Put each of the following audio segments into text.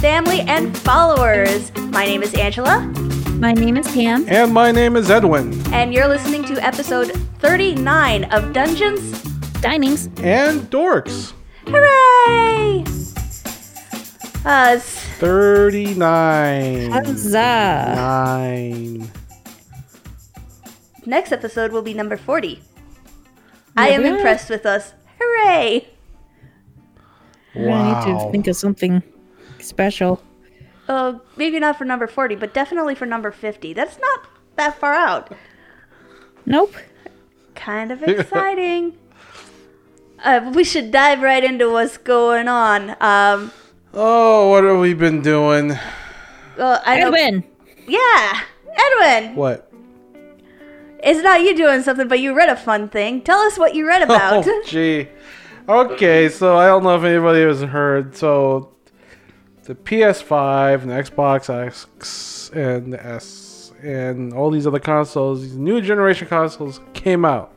family, and followers. My name is Angela, My name is Pam. And my name is Edwin. and you're listening to episode 39 of Dungeons. Dinings. And Dorks. Hooray! Us. 39. Huzzah. Nine. next episode will be number 40. I am yeah. impressed with us. Hooray! I need to think of something special. Uh, maybe not for number 40, but definitely for number 50. That's not that far out. Nope. Kind of exciting. uh, we should dive right into what's going on. Um, Oh, what have we been doing? well, I know. Edwin. Yeah, Edwin. What? It's not you doing something, but you read a fun thing. Tell us what you read about. Oh, gee. Okay, so I don't know if anybody has heard. So, the PS5 and the Xbox X and the S and all these other consoles, these new generation consoles came out.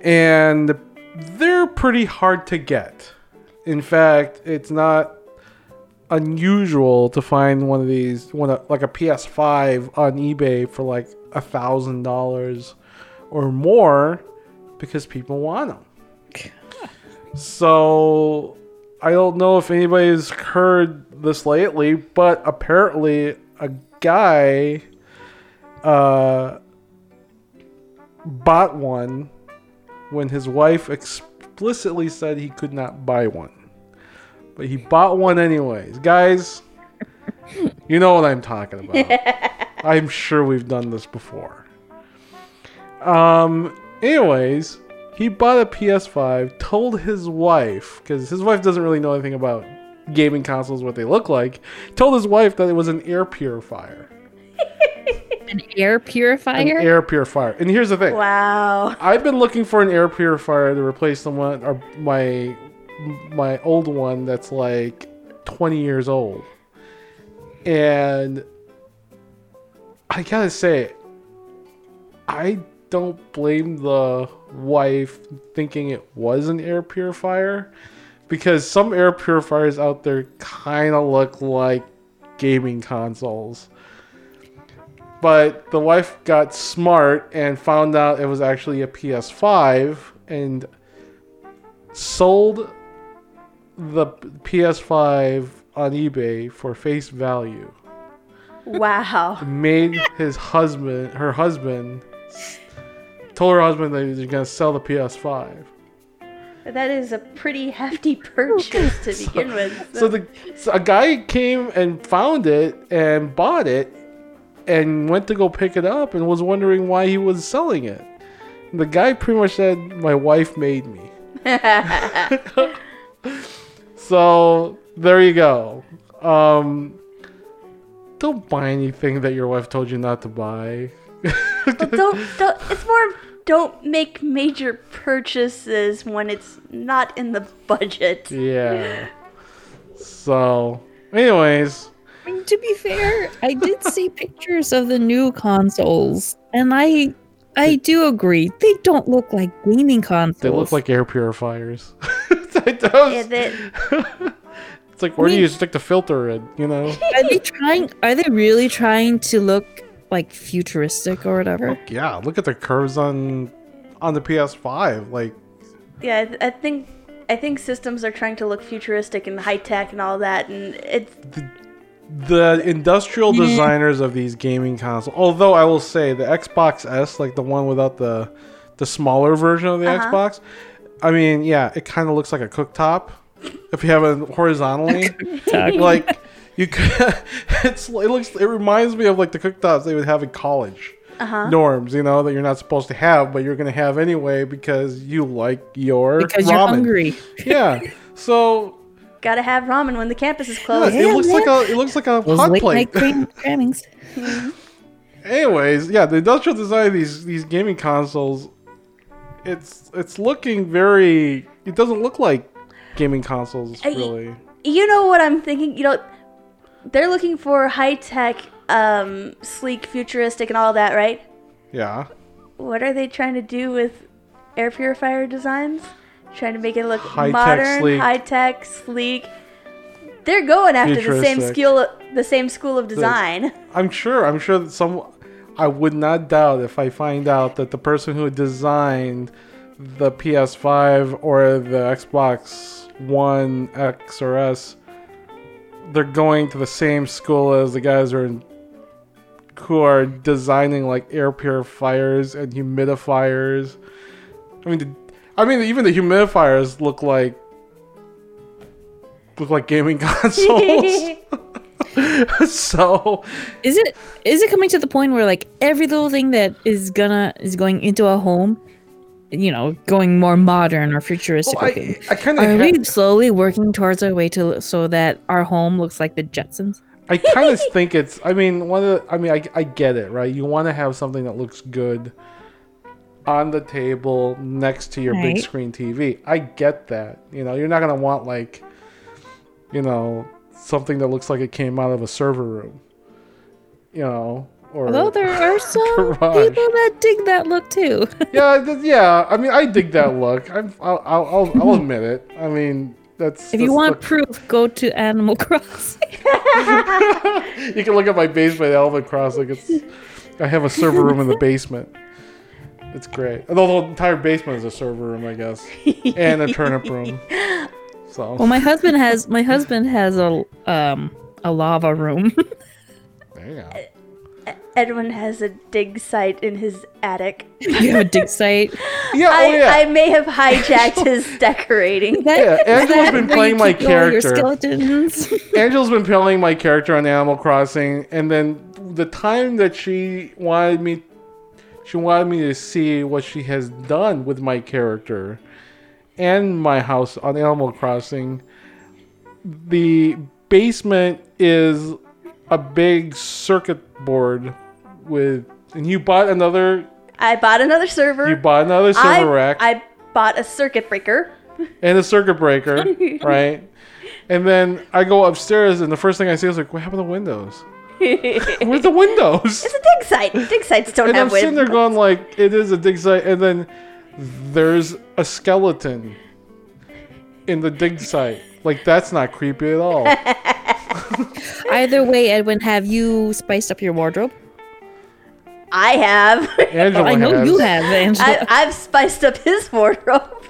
And they're pretty hard to get. In fact, it's not unusual to find one of these, one of, like a PS5 on eBay for like a thousand dollars or more because people want them. So I don't know if anybody's heard this lately, but apparently a guy uh, bought one when his wife explicitly said he could not buy one. But he bought one anyways. Guys, you know what I'm talking about. I'm sure we've done this before. Um, anyways, he bought a PS5, told his wife, because his wife doesn't really know anything about gaming consoles, what they look like, told his wife that it was an air purifier. An air purifier? An air purifier. And here's the thing. wow. I've been looking for an air purifier to replace the one or my my old one that's like 20 years old. And I gotta say, I don't blame the wife thinking it was an air purifier because some air purifiers out there kind of look like gaming consoles. But the wife got smart and found out it was actually a PS5 and sold the PS5 on eBay for face value. Wow. Made his husband, her husband, told her husband that he was going to sell the PS5. That is a pretty hefty purchase to begin with. So the so a guy came and found it and bought it and went to go pick it up and was wondering why he was selling it. And the guy pretty much said, "My wife made me." so there you go. Um, don't buy anything that your wife told you not to buy. Well, don't, don't. It's more. Don't make major purchases when it's not in the budget. yeah. So, anyways, I mean, to be fair, I did see pictures of the new consoles, and I, I do agree they don't look like gaming consoles. they look like air purifiers. It does. Yeah, that, It's like where do Me- you stick the filter in? You know? Are they trying? Are they really trying to look like futuristic or whatever? yeah, look at the curves on on the PS5. Like, yeah. I- I think. I think systems are trying to look futuristic and high tech and all that, and it's the industrial Yeah. designers of these gaming consoles. Although I will say the Xbox S, like the one without the the smaller version of the Uh-huh. Xbox, I mean, yeah, it kind of looks like a cooktop if you have it horizontally. like you could, it's it looks it reminds me of like the cooktops they would have in college. uh-huh. norms, you know, that you're not supposed to have, but you're gonna have anyway because you like your Because ramen. you're hungry. Yeah. So Gotta have ramen when the campus is yeah, closed. it looks yeah. like a it looks like a Those hot plate. night cram- crammings. Anyways, yeah, the industrial design of these these gaming consoles, it's it's looking very. It doesn't look like gaming consoles I- really. You know what I'm thinking? You know, they're looking for high tech, um, sleek, futuristic, and all that, right? Yeah. What are they trying to do with air purifier designs? Trying to make it look High-tech, modern, high tech, sleek. They're going after the same school, the same school of design. I'm sure. I'm sure that some. I would not doubt if I find out that the person who designed the PS5 or the Xbox One X or S, they're going to the same school as the guys who are who are designing like air purifiers and humidifiers. I mean, the, I mean, even the humidifiers look like look like gaming consoles. so Is it is it coming to the point where like every little thing that is gonna is going into a home, you know, going more modern or futuristic Well, I? I kind Are of we slowly working towards our way to so that our home looks like the Jetsons? I kind of think it's. I mean, one of. The, I mean, I, I get it, right? You want to have something that looks good on the table next to your big screen TV. I get that. You know, you're not gonna want like, you know, something that looks like it came out of a server room. You know, or Although there are some Garage. people that dig that look too. yeah, th- yeah. I mean, I dig that look. I'm, I'll, I'll, I'll, admit it. I mean, that's. if you want the- proof, go to Animal Crossing. you can look at my basement Elven Crossing. It's I have a server room in the basement. It's great. Although the entire basement is a server room, I guess, and a turnip room. So Well, my husband has my husband has a um a lava room. there you go. Edwin has a dig site in his attic. you have a dig site. Yeah, oh, I, oh yeah. I may have hijacked his decorating. That, Yeah, is Angela's that been playing my keep all your character. skeletons. Angela's been playing my character on Animal Crossing, and then the time that she wanted me, she wanted me to see what she has done with my character and my house on Animal Crossing. The basement is a big circuit board with, and you bought another, I bought another server. you bought another I, server rack I bought a circuit breaker. and a circuit breaker, right? And then I go upstairs, and the first thing I see is like, what happened to the Windows? Where's the windows? It's a dig site. Dig sites don't And I'm have sitting there going like, it is a dig site, and then there's a skeleton in the dig site. Like that's not creepy at all. Either way, Edwin, have you spiced up your wardrobe? I have. Angela I know has. you have, Angela. I, I've spiced up his wardrobe.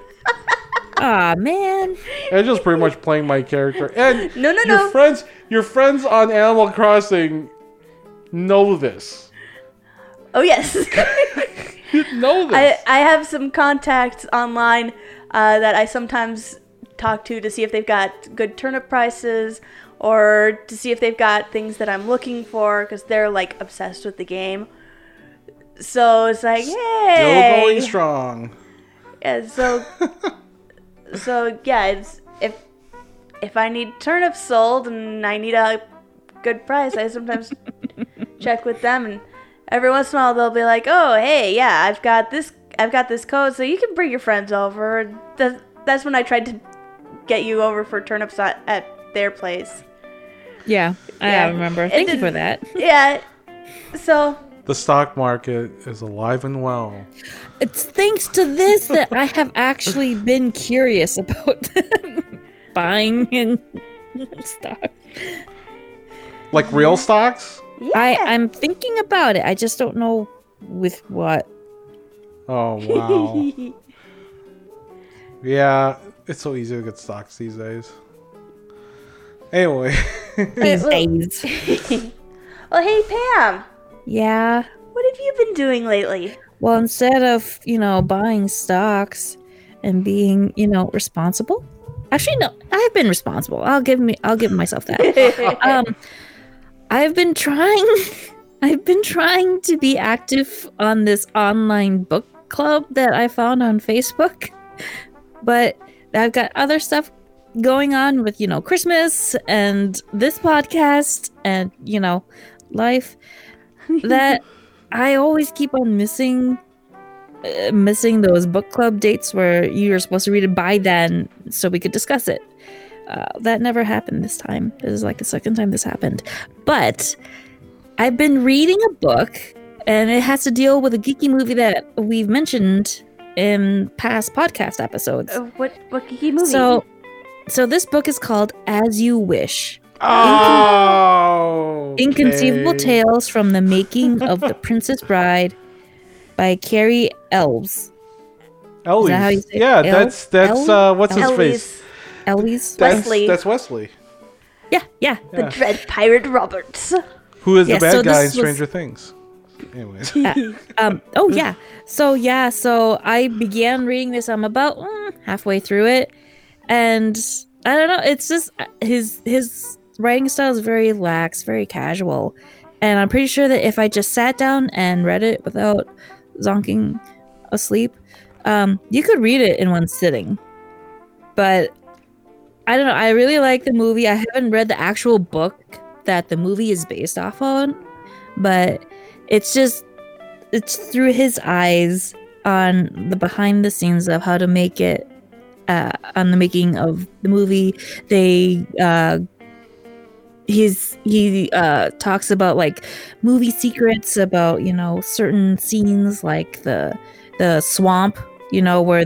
Aw, man. Angela's pretty much playing my character. And No, no, your no. friends, your friends on Animal Crossing know this. Oh yes. You know this. I, I have some contacts online uh, that I sometimes talk to to see if they've got good turnip prices or to see if they've got things that I'm looking for because they're like obsessed with the game. So it's like, Still hey, going strong. Yeah, so so yeah, it's if if I need turnips sold and I need a good price, I sometimes check with them and every once in a while they'll be like, "Oh, hey, yeah, I've got this I've got this code so you can bring your friends over." And That, that's when I tried to get you over for turnips at, at their place. Yeah, I Yeah. remember. It Thank you didn't- for that. Yeah. So, The stock market is alive and well. It's thanks to this that I have actually been curious about buying and stuff. Like real stocks? yeah. I I'm thinking about it. I just don't know with what. Oh wow. yeah, it's so easy to get stocks these days. Anyway, These days. well, hey Pam, Yeah. what have you been doing lately? Well, instead of, you know, buying stocks and being, you know, responsible. Actually, no, I've been responsible. I'll give me I'll give myself that. um I've been trying I've been trying to be active on this online book club that I found on Facebook. But I've got other stuff going on with, you know, Christmas and this podcast and, you know, life that I always keep on missing uh, missing those book club dates where you're supposed to read it by then so we could discuss it. Uh, that never happened this time. This is like the second time this happened. But I've been reading a book and it has to deal with a geeky movie that we've mentioned in past podcast episodes. Uh, what what geeky movie? So, so this book is called As You Wish. Oh, Inconceivable okay. Tales from the Making of the Princess Bride by Cary Elwes. Elise. how you say yeah, El- that's that's El- uh, what's his face? Elise, Elves? That's, Wesley. That's Wesley, Yeah, yeah. the Yeah. dread pirate Roberts. who is Yeah, the bad so guy in this was- Stranger Things. Anyways, Um, oh yeah. So yeah, so I began reading this. I'm about mm, halfway through it, and I don't know. It's just uh, his his writing style is very lax, very casual, and I'm pretty sure that if I just sat down and read it without zonking asleep, um, you could read it in one sitting. But I don't know. I really like the movie. I haven't read the actual book that the movie is based off on, but it's just it's through his eyes on the behind the scenes of how to make it uh, on the making of the movie they uh he's he uh talks about like movie secrets about you know certain scenes like the the swamp you know where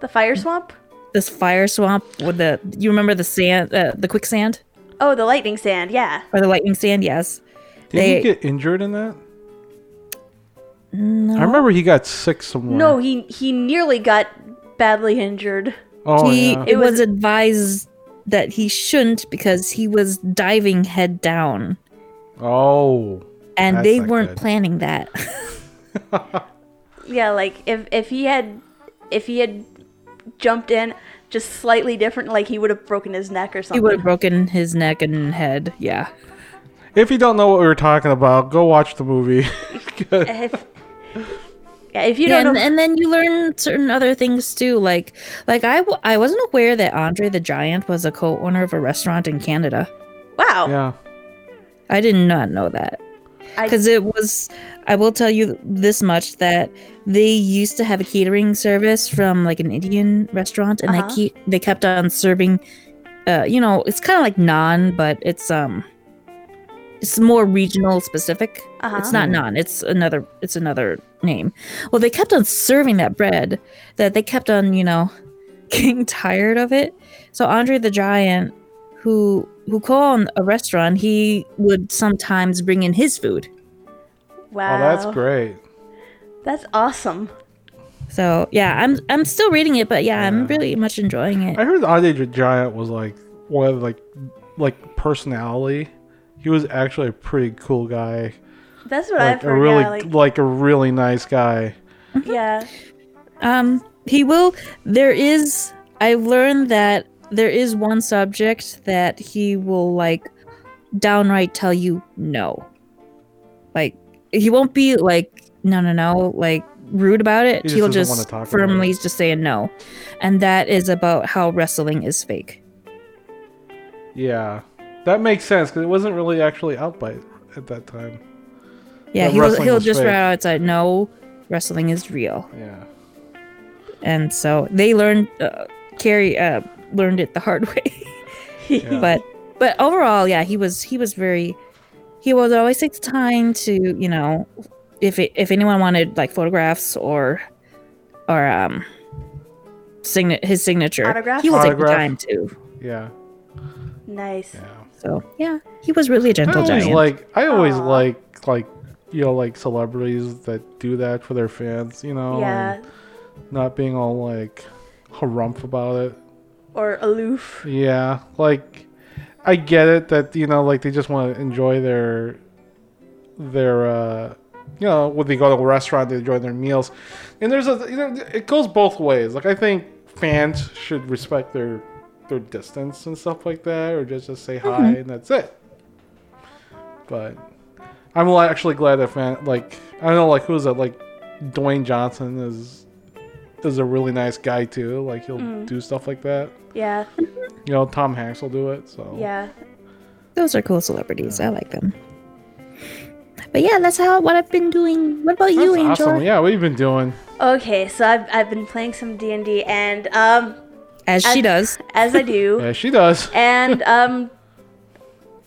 The fire swamp? this fire swamp with the you remember the sand uh, the quicksand Oh, the lightning sand, yeah. or the lightning sand yes did They- he get injured in that? no I remember he got sick somewhere. No, he he nearly got badly injured. Oh he yeah. it was, was- advised that he shouldn't because he was diving head down Oh. and they weren't good. planning that Yeah, like if if he had if he had jumped in just slightly different, like he would have broken his neck or something. he would have broken his neck and head yeah If you don't know what we were talking about, go watch the movie. If, yeah, if you Yeah, don't and, know, and then you learn certain other things too like like I, w- I wasn't aware that andre the giant was a co-owner of a restaurant in canada wow, yeah. i did not know that I- because it was i will tell you this much that they used to have a catering service from like an indian restaurant and Uh-huh. they keep they kept on serving uh you know it's kind of like naan but it's um it's more regional specific Uh-huh. it's not naan it's another it's another name well they kept on serving that bread that they kept on you know getting tired of it so andre the giant who who co-owned a restaurant he would sometimes bring in his food wow, Oh, that's great. That's awesome. so yeah i'm i'm still reading it but yeah, Yeah. i'm really much enjoying it I heard Andre the Giant was like one of like like personality. He was actually a pretty cool guy. That's what Like I've a heard. really yeah, like, like a really nice guy. yeah, Um, he will. There is. I've learned that there is one subject that he will like downright tell you no. Like he won't be like no, no, no, like rude about it. He just He'll doesn't wanna just talk firmly it. just say a no, and that is about how wrestling is fake. Yeah, that makes sense because it wasn't really actually out by at that time. Yeah, he'll he'll just fake. right outside. No, wrestling is real. Yeah. and so they learned uh, Cary uh, learned it the hard way. Yeah. But but overall, yeah, he was he was very he was always take the time to you know if it, if anyone wanted like photographs or or um sign his signature, Autograph? he will take the time to. Yeah. nice. Yeah. So yeah, he was really a I gentle always giant. like I always Aw. like like you know like celebrities that do that for their fans. You know. yeah, not being all like harumph about it. or aloof. Yeah, like I get it that you know like they just want to enjoy their their uh you know when they go to a restaurant they enjoy their meals, and there's a you know it goes both ways. Like I think fans should respect their their distance and stuff like that, or just just say hi mm-hmm. and that's it. But I'm actually glad that fan like I don't know like who's that like Dwayne Johnson is is a really nice guy too. Like he'll mm-hmm. do stuff like that. Yeah, You know, Tom Hanks will do it. So yeah. Those are cool celebrities. I like them. But yeah, that's how what I've been doing. What about you, Angel? awesome. Yeah, what have you been doing? Okay, so I've I've been playing some D and D, and um, um, As she does. as I do. as she does. And um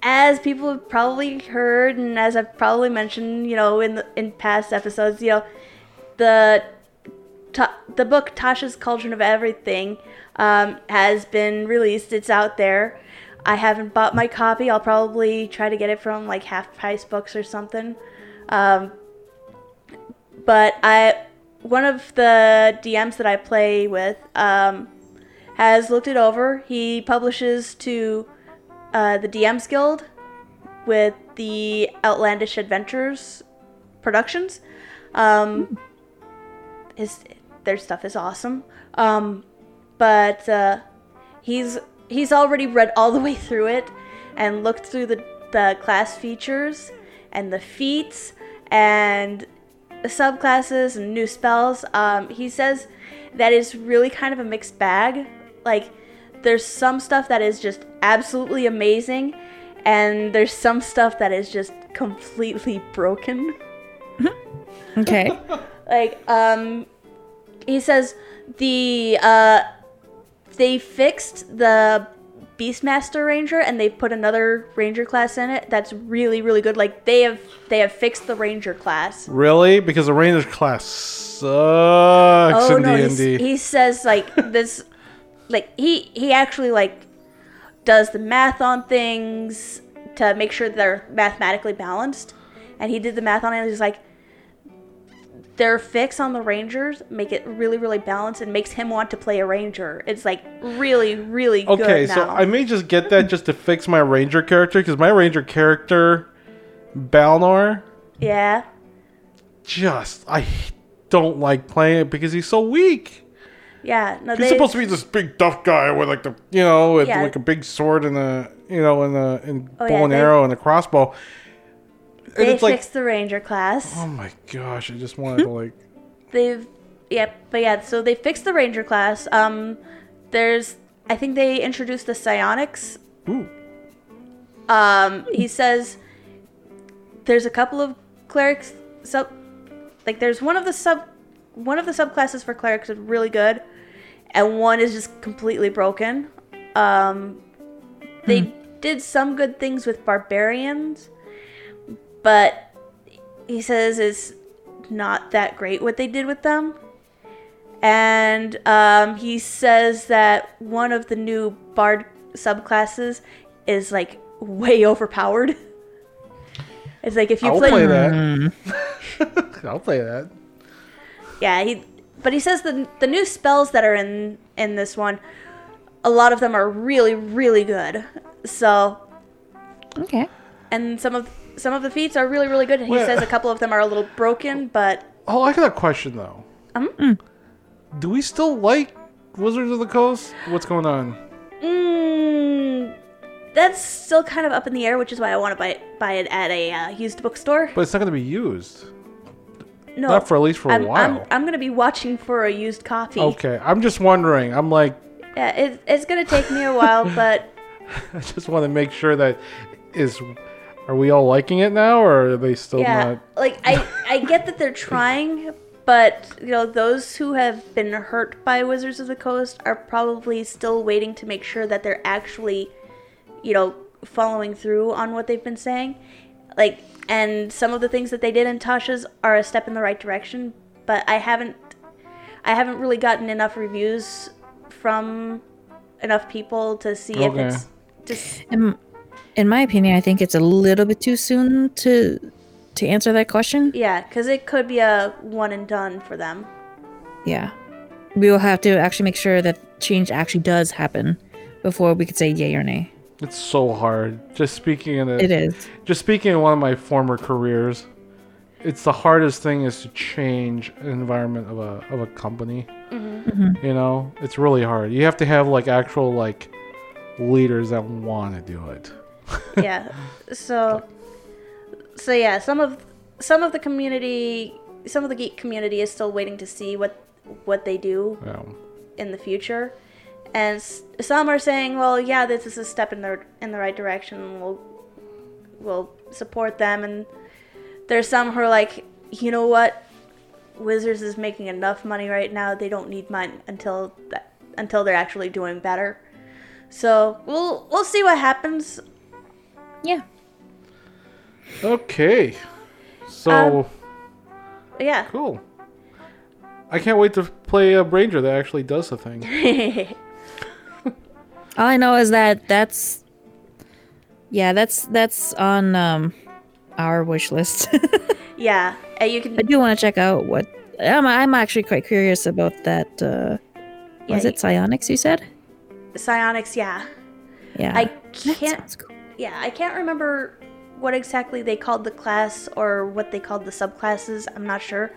as people have probably heard and as I've probably mentioned, you know, in the, in past episodes, you know, the Ta- the book Tasha's Cauldron of Everything um, has been released. It's out there. I haven't bought my copy. I'll probably try to get it from like Half Price Books or something. Um, but I, one of the DMs that I play with, um, has looked it over. He publishes to uh, the DMs Guild with the Outlandish Adventures Productions. Um, his their stuff is awesome. Um, but uh, he's he's already read all the way through it and looked through the the class features and the feats and the subclasses and new spells. Um, he says that is really kind of a mixed bag. Like there's some stuff that is just absolutely amazing and there's some stuff that is just completely broken. Okay. like um he says the uh they fixed the beastmaster ranger and they put another ranger class in it that's really really good like they have they have fixed the ranger class Really? Because the Ranger class sucks oh in no D&D. he says like this like he he actually like does the math on things to make sure they're mathematically balanced and he did the math on it and he's like their fix on the rangers make it really really balanced and makes him want to play a ranger it's like really really good. Okay, so now. I may just get that just to fix my Ranger character because my Ranger character, Balnor, yeah just I don't like playing it because he's so weak. Yeah no He's supposed to be this big tough guy with like the you know with Yeah. like a big sword and a you know and a and Oh, bow yeah, and they- arrow and a crossbow. And they it's like fixed the ranger class. Oh my gosh, I just wanted to like they've yep but yeah so they fixed the ranger class. Um there's i think they introduced the psionics. Ooh. Um he says there's a couple of clerics sub like there's one of the sub one of the subclasses for clerics is really good and one is just completely broken um they did some good things with barbarians but he says it's not that great what they did with them and um, he says that one of the new bard subclasses is like way overpowered. It's like if you I'll play, play that. I'll play that. yeah, he. But he says the the new spells that are in in this one, a lot of them are really really good. So Okay. and some of some of the feats are really really good. And he Well- says a couple of them are a little broken, but Oh, I got a question though. Um? Do we still like Wizards of the Coast? What's going on? mm, that's still kind of up in the air, which is why I want to buy it, buy it at a uh, used bookstore. But it's not going to be used. No, Not for at least for a I'm, while. I'm, I'm gonna be watching for a used copy. Okay, I'm just wondering. I'm like, Yeah, it, it's gonna take me a while, but I just want to make sure that is. Are we all liking it now, or are they still yeah, not? like I I get that they're trying, but you know those who have been hurt by Wizards of the Coast are probably still waiting to make sure that they're actually, you know, following through on what they've been saying. Like, and some of the things that they did in Tasha's are a step in the right direction, but I haven't, I haven't really gotten enough reviews from enough people to see if it's just In, in my opinion, I think it's a little bit too soon to to answer that question. yeah, because it could be a one and done for them. Yeah. We will have to actually make sure that change actually does happen before we could say yay or nay. It's so hard. Just speaking in a, It is. just speaking in one of my former careers, it's the hardest thing is to change an environment of a of a company. Mm-hmm. Mm-hmm. You know, it's really hard. You have to have like actual like leaders that want to do it. yeah. So so yeah, some of some of the community some of the geek community is still waiting to see what what they do Yeah. in the future. And s- some are saying, well, yeah, this is a step in the in the right direction. We'll we'll support them and there's some who are like, you know what? Wizards is making enough money right now. They don't need mine until that, until they're actually doing better. So, we'll we'll see what happens. Yeah. Okay. So Um, Yeah. cool. I can't wait to play a Ranger that actually does the thing. All I know is that that's yeah, that's that's on um our wish list. yeah, and you I can. do want to check out what I'm I'm actually quite curious about that uh Yeah, was it psionics you said? Psionics, yeah. Yeah. I that can't. sounds cool. Yeah, I can't remember what exactly they called the class or what they called the subclasses. I'm not sure.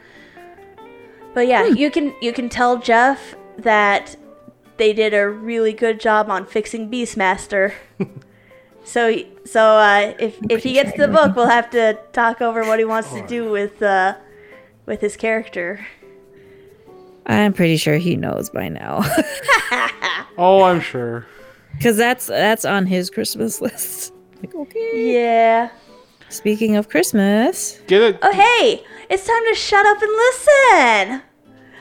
But yeah, you can you can tell Jeff that they did a really good job on fixing Beastmaster. so so uh, if if he gets the book, we'll have to talk over what he wants to do with uh, with his character. I'm pretty sure he knows by now. Oh, I'm sure. Cuz that's that's on his Christmas list. Like, okay. Yeah. Speaking of Christmas, Get it? Oh hey, it's time to shut up and listen.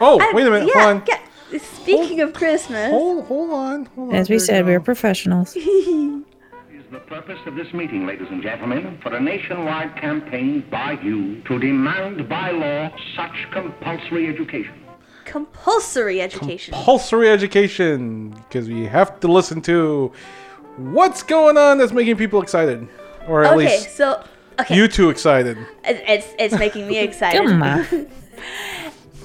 Oh, I- wait a minute. Yeah. hold on. get- speaking of Christmas. Hold, hold on. Hold on. as we said, you we're professionals. is the purpose of this meeting, ladies and gentlemen, for a nationwide campaign by you to demand by law such compulsory education. compulsory education. compulsory education because we have to listen to what's going on that's making people excited, or at okay, least so okay, you two excited. it's it's making me excited.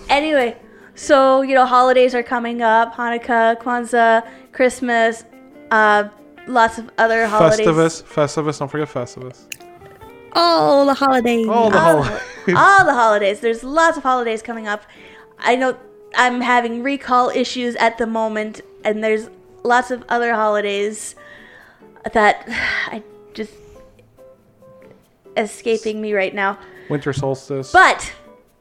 Anyway, so you know holidays are coming up: Hanukkah, Kwanzaa, Christmas, uh, lots of other holidays. Festivus, Festivus. Don't forget Festivus. Oh, the holidays. Oh, the all, holidays. all the holidays. There's lots of holidays coming up. I know I'm having recall issues at the moment, and there's lots of other holidays that I just escaping me right now. Winter solstice. But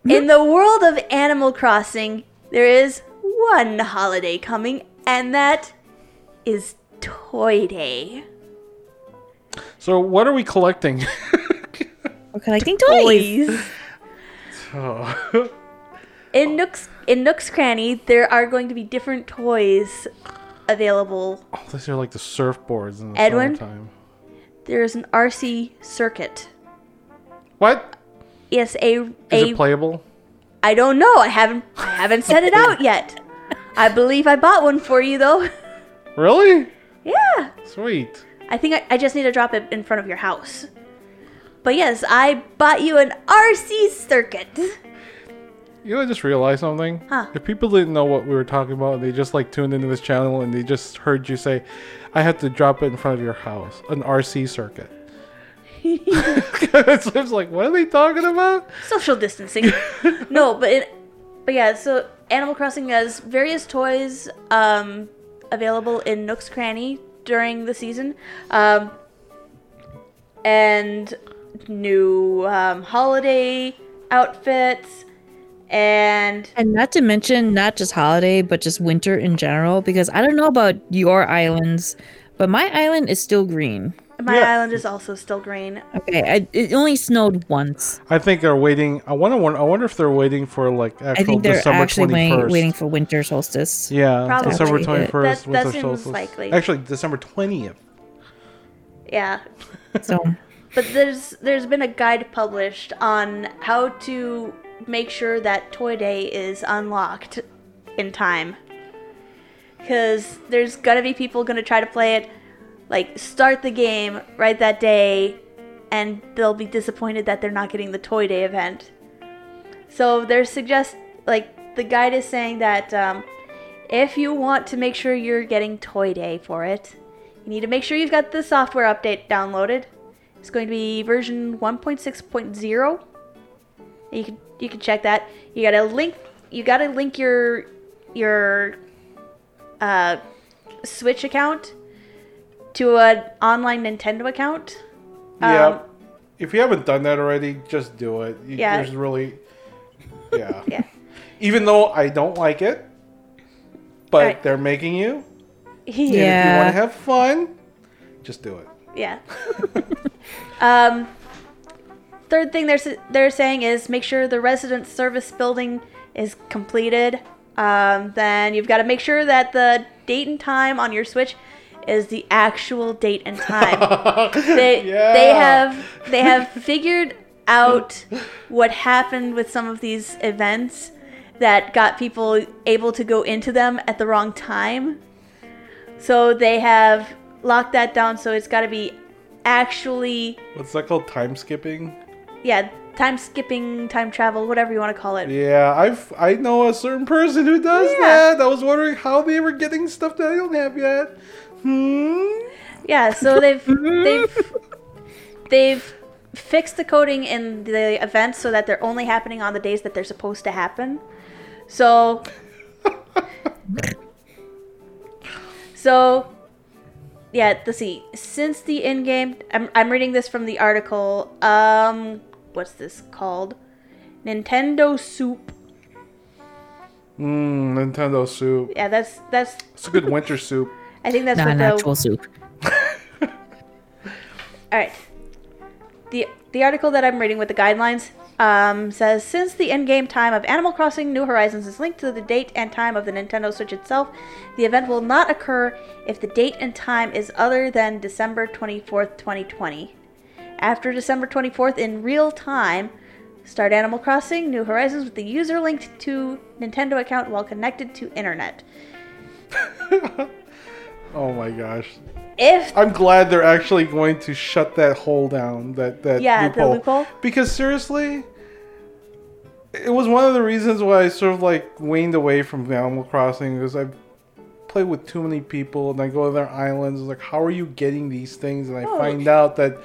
in the world of Animal Crossing, there is one holiday coming, and that is Toy Day. so what are we collecting? We're collecting toys. Toys. oh. In Nook's in Nook's Cranny, there are going to be different toys available. Oh, these are like the surfboards in the Edwin? summertime. There's an RC circuit. What? Yes, a Is a it playable? I don't know. I haven't I haven't set it out yet. I believe I bought one for you though. Really? yeah. Sweet. I think I, I just need to drop it in front of your house. But yes, I bought you an RC circuit. You know, I just realized something. Huh. If people didn't know what we were talking about, and they just like tuned into this channel and they just heard you say, "I have to drop it in front of your house," an RC circuit. it's just like, what are they talking about? Social distancing. no, but it, but yeah, so Animal Crossing has various toys um, available in Nook's Cranny during the season. Um, and new um, holiday outfits and And not to mention not just holiday, but just winter in general, because I don't know about your islands, but my island is still green. My Yeah. island is also still green. Okay, I, it only snowed once. I think they're waiting. I wonder. I wonder if they're waiting for like actual I think they're December actually twenty waiting, waiting for winter solstice. Yeah, Probably. December twenty first. that- that winter seems solstice. likely. Actually, December twentieth. Yeah. So But there's there's been a guide published on how to make sure that Toy Day is unlocked in time. Cuz there's going to be people going to try to play it like start the game right that day and they'll be disappointed that they're not getting the Toy Day event. So there's suggest like the guide is saying that um, if you want to make sure you're getting Toy Day for it, you need to make sure you've got the software update downloaded. It's going to be version 1.6.0. You can you can check that. You gotta link you gotta link your your uh, Switch account to an online Nintendo account. yeah. Um, If you haven't done that already, just do it. You, Yeah. There's really. Yeah. Yeah. Even though I don't like it, but Right. they're making you. And if you want to have fun, just do it. Yeah. um, third thing they're they're saying is make sure the resident service building is completed. Um, then you've got to make sure that the date and time on your Switch is the actual date and time. they they have they have figured out what happened with some of these events that got people able to go into them at the wrong time. So they have locked that down. So it's got to be actually, What's that called? Time skipping? yeah, time skipping, time travel, whatever you want to call it. Yeah, I've I know a certain person who does Yeah. that. I was wondering how they were getting stuff that I don't have yet. Hmm. Yeah, so they've they've they've fixed the coding in the events so that they're only happening on the days that they're supposed to happen. So So yeah, let's see. Since the in-game I'm I'm reading this from the article. Um what's this called? Nintendo Soup. Mmm, Nintendo soup. Yeah, that's that's It's a good winter soup. I think that's Not what an the actual soup. All right. The the article that I'm reading with the guidelines um, says since the in-game time of Animal Crossing New Horizons is linked to the date and time of the Nintendo Switch itself, the event will not occur if the date and time is other than December 24th, 2020. After December 24th in real time, start Animal Crossing New Horizons with the user linked to Nintendo account while connected to internet. Oh my gosh. If I'm glad they're actually going to shut that hole down. That that Yeah, the loophole. loophole. Because seriously, it was one of the reasons why I sort of like waned away from Animal Crossing because I played with too many people and I go to their islands. It's like, how are you getting these things? And I Oh. find out that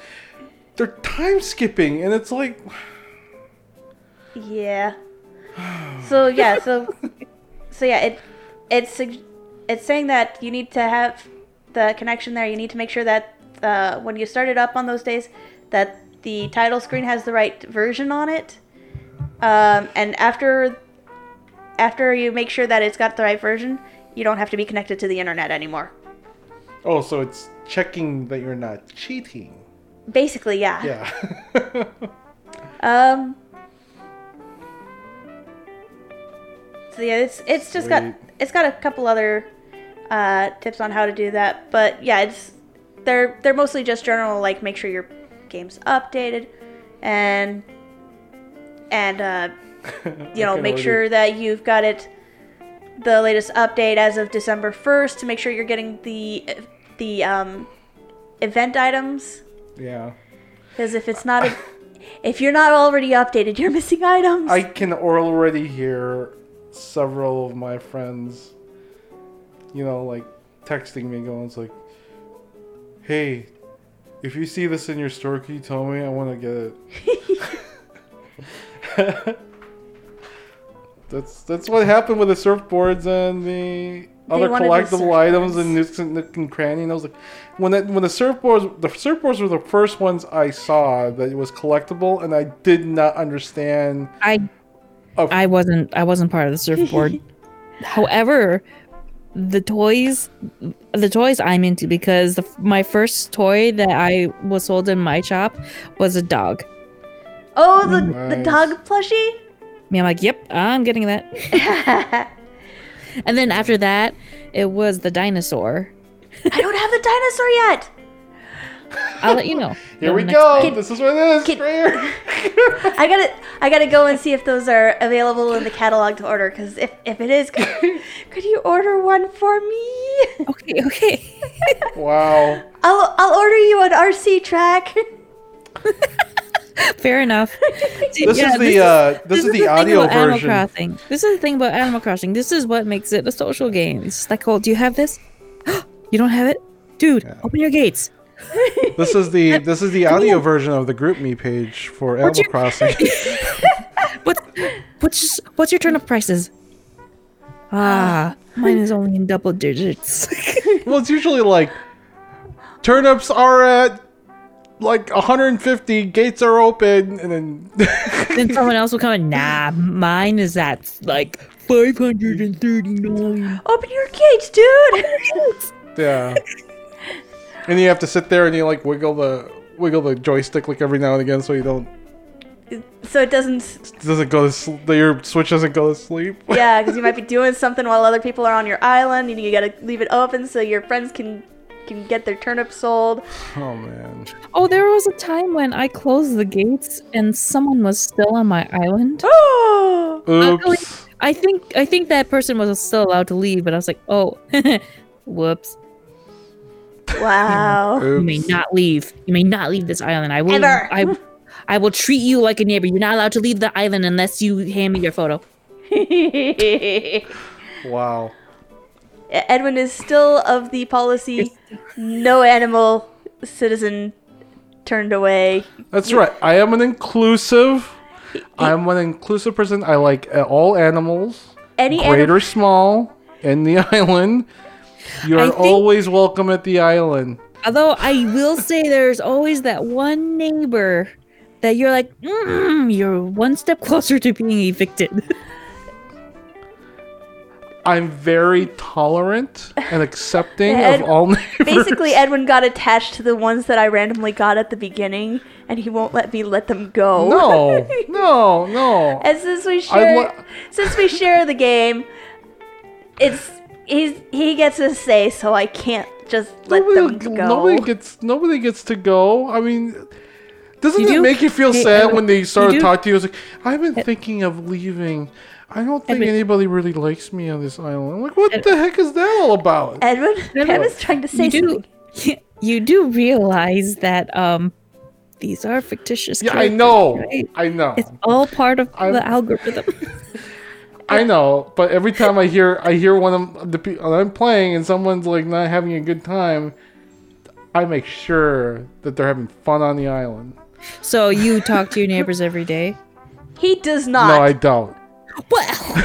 they're time skipping, and it's like, Yeah. So yeah, so so yeah, it it's sug- it's saying that you need to have the connection there. You need to make sure that uh, when you start it up on those days, that the title screen has the right version on it. Um, and after after you make sure that it's got the right version, you don't have to be connected to the internet anymore. oh, so it's checking that you're not cheating. Basically, yeah. Yeah. Um. So yeah, it's it's just got it's got a couple other uh, tips on how to do that, but yeah, it's they're they're mostly just general like make sure your game's updated, and and uh, you know make sure that you've got it the latest update as of December first to make sure you're getting the the um, event items yeah. because if it's not a, if you're not already updated, you're missing items. I can already hear several of my friends, you know, like texting me, going, "It's like, hey, if you see this in your store, can you tell me? I want to get it." that's that's what happened with the surfboards and the other wanted the collectible items and nooks and nook and cranny. And I was like, when that when the surfboards the surfboards were the first ones I saw that it was collectible, and I did not understand. I Oh. I wasn't I wasn't part of the surfboard. However, the toys the toys I'm into because the, my first toy that I was sold in my shop was a dog. oh, the the dog plushie. Me, I'm like, yep, I'm getting that. and then after that, it was the dinosaur. I don't have the dinosaur yet. I'll let you know. Here we go. Kid- this is what it is. kid- I gotta I gotta go and see if those are available in the catalog to order. Because if if it is, could, could you order one for me? Okay, okay. wow. I'll I'll order you an RC track. Fair enough. This is the this, uh, this, is the thing audio about Animal. Crossing. This is the thing about Animal Crossing. This is what makes it a social game. It's like, oh, do you have this? you don't have it, dude. Open your gates. This is the this is the audio version of the GroupMe page for Animal your- Crossing. What? What's what's your turnip prices? Ah, mine is only in double digits. well, it's usually like turnips are at like 150, gates are open, and then then someone else will come and nah, mine is at like five hundred and thirty nine. Open your gates, dude. yeah, and you have to sit there and you like wiggle the wiggle the joystick like every now and again so you don't so it doesn't. doesn't go to sl- your switch doesn't go to sleep. Yeah, because you might be doing something while other people are on your island, and you gotta leave it open so your friends can can get their turnips sold. Oh man. Oh, there was a time when I closed the gates and someone was still on my island. Oh, Oops. I think I think that person was still allowed to leave, but I was like, oh, whoops. Wow. You may not leave. You may not leave this island. I will. Ever. I, I will treat you like a neighbor. You're not allowed to leave the island unless you hand me your photo. Wow. Edwin is still of the policy no animal citizen turned away. That's right. I am an inclusive. I am an inclusive person. I like all animals, Any great animal. or small, in the island. You I are think- always welcome at the island. Although I will say there's always that one neighbor that you're like, mm, you're one step closer to being evicted. I'm very tolerant and accepting Ed- of all neighbors. Basically, Edwin got attached to the ones that I randomly got at the beginning, and he won't let me let them go. no, no, no. And since we share, lo- since we share the game, it's he's he gets a say, so I can't just let Nobody, them go. nobody gets nobody gets to go. I mean, doesn't You it do- make you feel Hey, sad Edwin, when they start to talk to you? It's like I've been thinking of leaving. I don't think Edwin- anybody really likes me on this island. I'm like, what Ed- the heck is that all about? Edwin, Edwin, Edwin's trying to say you do, something. you do realize that um, these are fictitious. yeah, I know, right? I know, It's all part of I'm- the algorithm. I know. But every time I hear, I hear one of the people I'm playing, and someone's like not having a good time, I make sure that they're having fun on the island. so you talk to your neighbors every day. He does not. No, I don't. Well,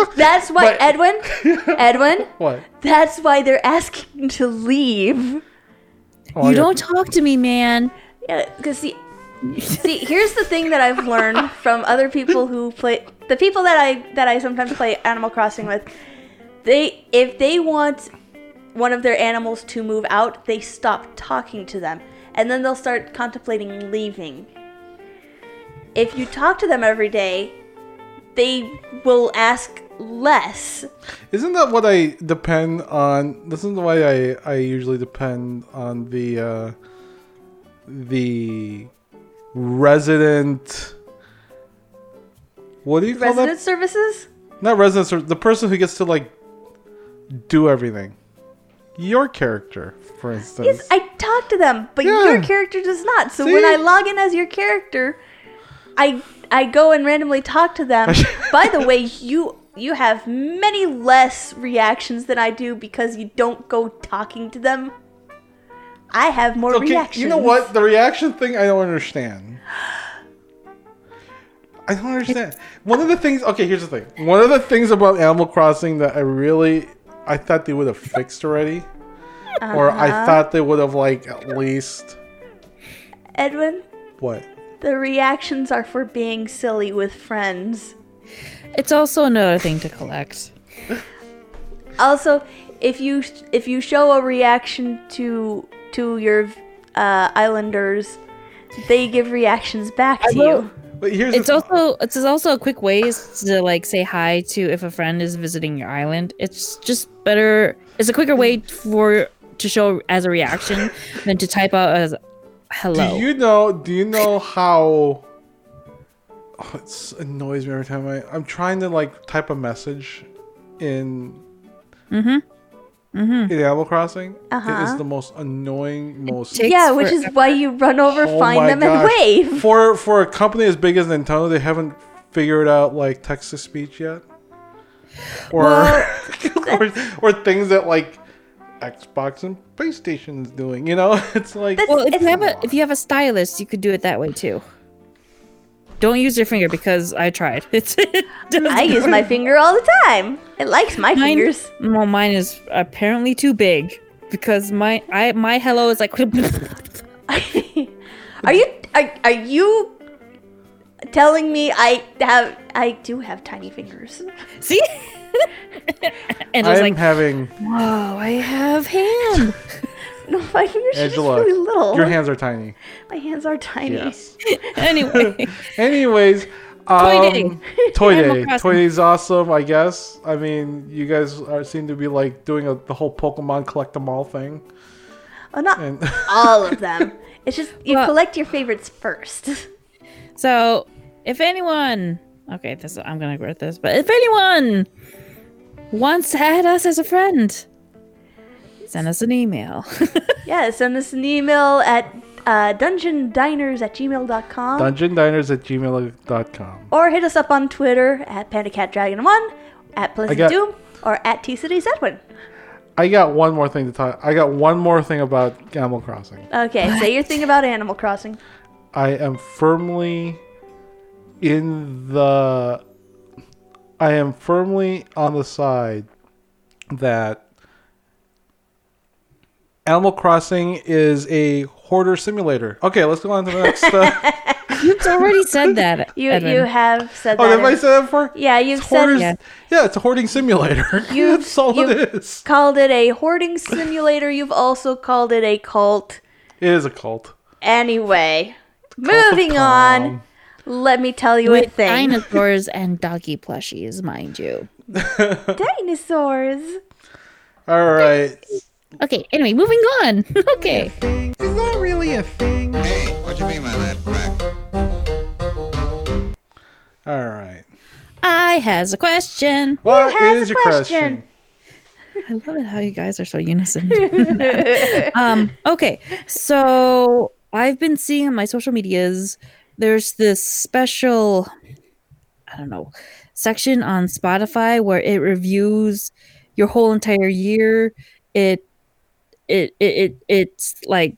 That's why But- Edwin, Edwin. What? That's why they're asking to leave. Oh, you don't talk to me, man. Yeah, because see, see, here's the thing that I've learned from other people who play the people that I that I sometimes play Animal Crossing with. They, if they want one of their animals to move out, they stop talking to them, and then they'll start contemplating leaving. If you talk to them every day, they will ask less. Isn't that what I depend on? This is why I I usually depend on the uh, the resident. What do you call Resident services? Not resident. ser- The person who gets to like do everything. Your character, for instance. Yes, I talk to them, but Yeah. your character does not. So when See? I log in as your character, I I go and randomly talk to them. By the way, you you have many less reactions than I do because you don't go talking to them. I have more okay, reactions. you know what? The reaction thing I don't understand. I don't understand. One of the things. Okay, here's the thing. One of the things about Animal Crossing that I really, I thought they would have fixed already, or I Uh-huh. thought they would have like at least Edwin, what? the reactions are for being silly with friends. It's also another thing to collect. Also, if you if you show a reaction to to your uh, islanders, they give reactions back to you. But here's It's also it's also a quick way to like say hi to if a friend is visiting your island. It's just better. It's a quicker way for to show as a reaction than to type out as hello. Do you know? Do you know how? Oh, it annoys me every time I I'm trying to like type a message in. Mm-hmm. In Animal Crossing, it is Uh-huh. the most annoying, most Yeah, which is why you run over, Oh find my them, and wave. For for a company as big as Nintendo, they haven't figured out like text to speech yet, or Well, or, or things that like Xbox and PlayStation is doing. You know, it's like Well, if you have a if you have a stylus, you could do it that way too. Don't use your finger because I tried. It's it I use my finger all the time. It likes my mine. fingers. Well, mine is apparently too big because my I my hello is like. are you are, are you telling me I have I do have tiny fingers? See? and it's I'm like, having whoa, I have hand. No, my fingers are just Angela. really little. Your hands are tiny. My hands are tiny. Yes. anyway, Anyways, Toy um, Day. Toy Day. Crossing. Toy Day's awesome, I guess. I mean, you guys are seem to be like doing a, the whole Pokemon collect them all thing, Well, not and all of them. It's just you Well- collect your favorites first. so if anyone Okay, this I'm gonna regret this. But if anyone wants to add us as a friend, send us an email. Yeah, send us an email at uh, dungeondiners at gmail.com Dungeondiners at gmail.com. or hit us up on Twitter at PandaCatDragon1, at Pleasant got- Doom, or at T City Zedwin. I got one more thing to talk. I got one more thing about Animal Crossing. Okay, say your thing about Animal Crossing. I am firmly in the. I am firmly on the side that Animal Crossing is a hoarder simulator. Okay, let's go on to the next. Uh, You've already said that. You Edwin. you have said oh, that. have I in- said that before? yeah, you've It's said hoarders, Yeah. yeah. it's a hoarding simulator. You've- That's all you've- it is. called it a hoarding simulator. You've also called it a cult. It is a cult. Anyway, Cult moving on. Let me tell you a with thing. dinosaurs and doggy plushies, mind you. Dinosaurs. All right. Okay, anyway, moving on. okay. It's not really a thing. Hey, what you mean by that, Crack? All right. I has a question. What has is a your question? question? I love it how you guys are so unison. um, okay, so I've been seeing on my social medias there's this special, I don't know, section on Spotify where it reviews your whole entire year. It it it, it it's like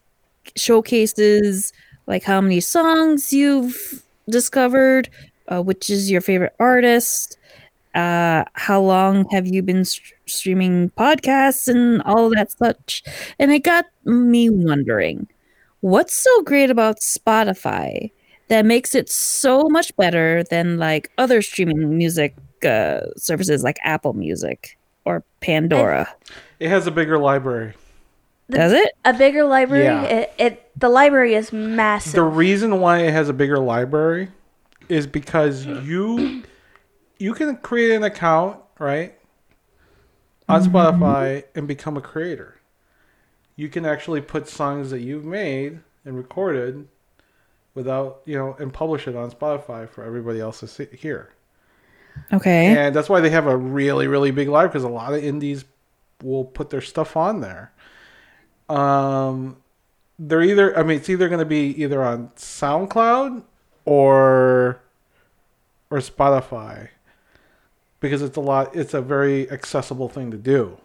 showcases like how many songs you've discovered, uh, which is your favorite artist, uh, how long have you been st- streaming podcasts and all that such. And it got me wondering, what's so great about Spotify that makes it so much better than like other streaming music uh, services like Apple Music or Pandora? It has a bigger library. Does it? A bigger library. Yeah. It, it the library is massive. The reason why it has a bigger library is because you you can create an account, right? On mm-hmm. Spotify and become a creator. You can actually put songs that you've made and recorded without, you know, and publish it on Spotify for everybody else to see, hear. Okay. And that's why they have a really, really big library because a lot of indies will put their stuff on there. Um, they're either, I mean, it's either going to be either on SoundCloud or or Spotify because it's a lot. It's a very accessible thing to do.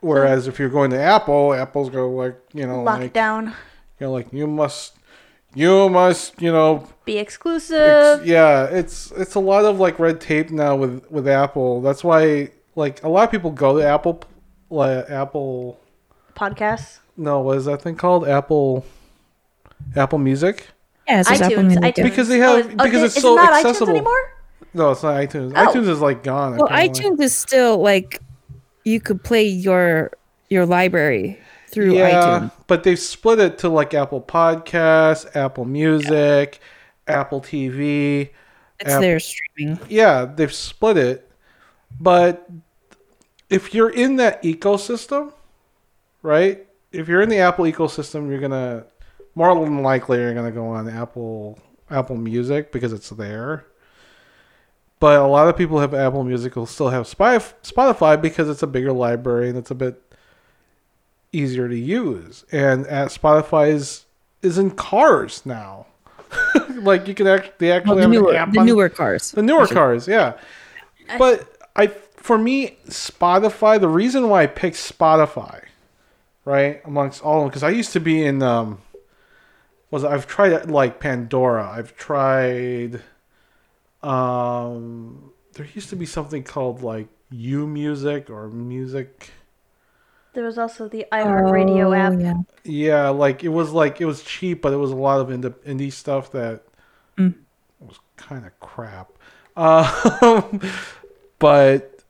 Whereas if you're going to Apple, Apple's go like you know like Lockdown. you know like you must you must you know Be Ex- exclusive. yeah, it's it's a lot of like red tape now with with Apple. That's why like a lot of people go to Apple like Apple Podcasts. no, what is that thing called? Apple Apple Music? yeah, it's just Apple iTunes. Music. iTunes. Because they have- Oh, because is- it's is so not accessible. anymore? No, it's not iTunes. Oh. iTunes is like gone. Well, iTunes is still like you could play your your library through yeah, iTunes. but they've split it to like Apple Podcasts, Apple Music, Apple TV. It's App- their streaming. yeah, they've split it. But if you're in that ecosystem, right? If you're in the Apple ecosystem, you're gonna more than likely you're gonna go on Apple Apple Music because it's there. But a lot of people have Apple Music will still have Spotify because it's a bigger library and it's a bit easier to use. And at Spotify is is in cars now. like you can actually they Well, actually the have newer, the on newer cars. the newer cars, yeah. But I, for me, Spotify. The reason why I picked Spotify, right, amongst all of them, because I used to be in, um, was I've tried like Pandora. I've tried, um, there used to be something called like U Music or Music. There was also the iHeartRadio Oh, app. Yeah. Yeah, like it was like it was cheap, but it was a lot of indie, indie stuff that was kind of crap. Um, but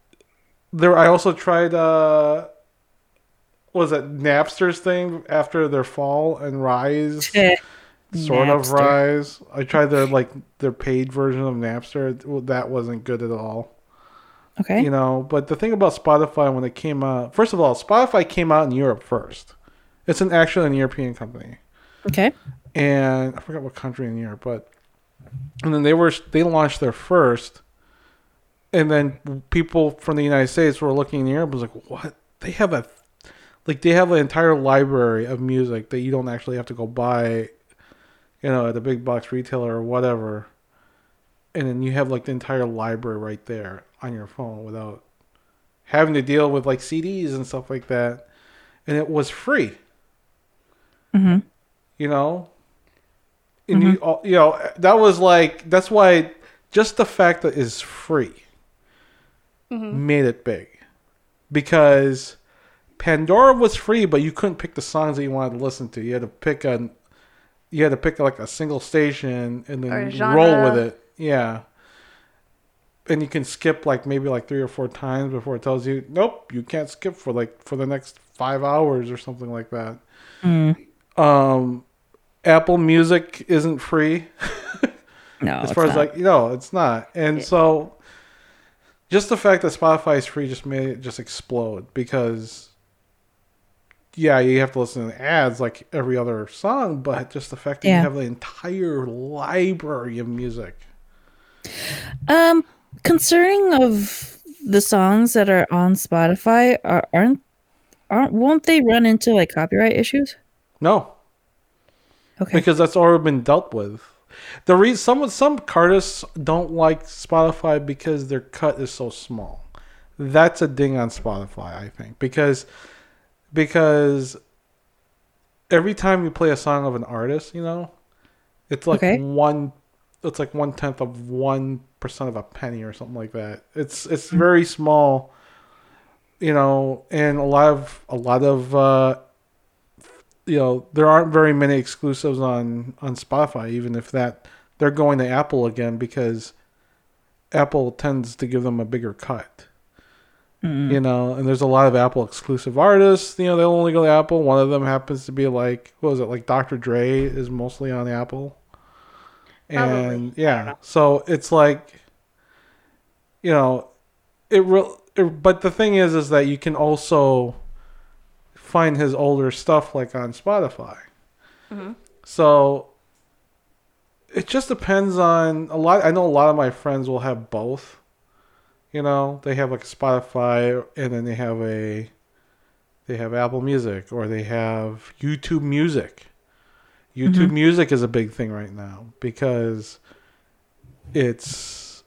there, I also tried. Uh, what was it Napster's thing after their fall and rise? sort of rise. I tried their like their paid version of Napster. Well, That wasn't good at all Okay. you know but the thing about spotify when it came out first of all spotify came out in europe first it's an actually an european company Okay. and i forgot what country in europe but and then they were they launched their first, and then people from the United States were looking in Europe and was like, what? They have a like they have an entire library of music that you don't actually have to go buy, you know, at a big box retailer or whatever. And then you have like the entire library right there on your phone without having to deal with like CDs and stuff like that. And it was free. Mhm. You know? And you, all- you know, that was like, that's why just the fact that it's free made it big. Because Pandora was free, but you couldn't pick the songs that you wanted to listen to. You had to pick a, you had to pick like a single station and then roll with it. Yeah. And you can skip like maybe like three or four times before it tells you, nope, you can't skip for like for the next five hours or something like that. Um, Apple Music isn't free No, as it's far as not. like no, it's not. And so, just the fact that Spotify is free just made it just explode because, yeah, you have to listen to ads like every other song, but just the fact that Yeah. you have the entire library of music. Um, concerning of the songs that are on Spotify, are, aren't aren't won't they run into like copyright issues? No, Okay. because that's already been dealt with. The reason some some artists don't like Spotify because their cut is so small. That's a ding on Spotify, I think, because because every time you play a song of an artist, you know, it's like Okay. one, it's like one tenth of one percent of a penny or something like that. It's it's very small, you know, and a lot of a lot of uh, you know there aren't very many exclusives on on Spotify even if that they're going to Apple again because Apple tends to give them a bigger cut. Mm-hmm. You know, and there's a lot of Apple exclusive artists. You know, they'll only go to Apple. One of them happens to be like, what was it? Like Dr. Dre is mostly on Apple. And yeah, so it's like, you know, it real. It, but the thing is, is that you can also find his older stuff like on Spotify. Mm-hmm. So it just depends on a lot. I know a lot of my friends will have both. You know, they have like Spotify and then they have a they have Apple Music or they have YouTube Music. YouTube mm-hmm. Music is a big thing right now because it's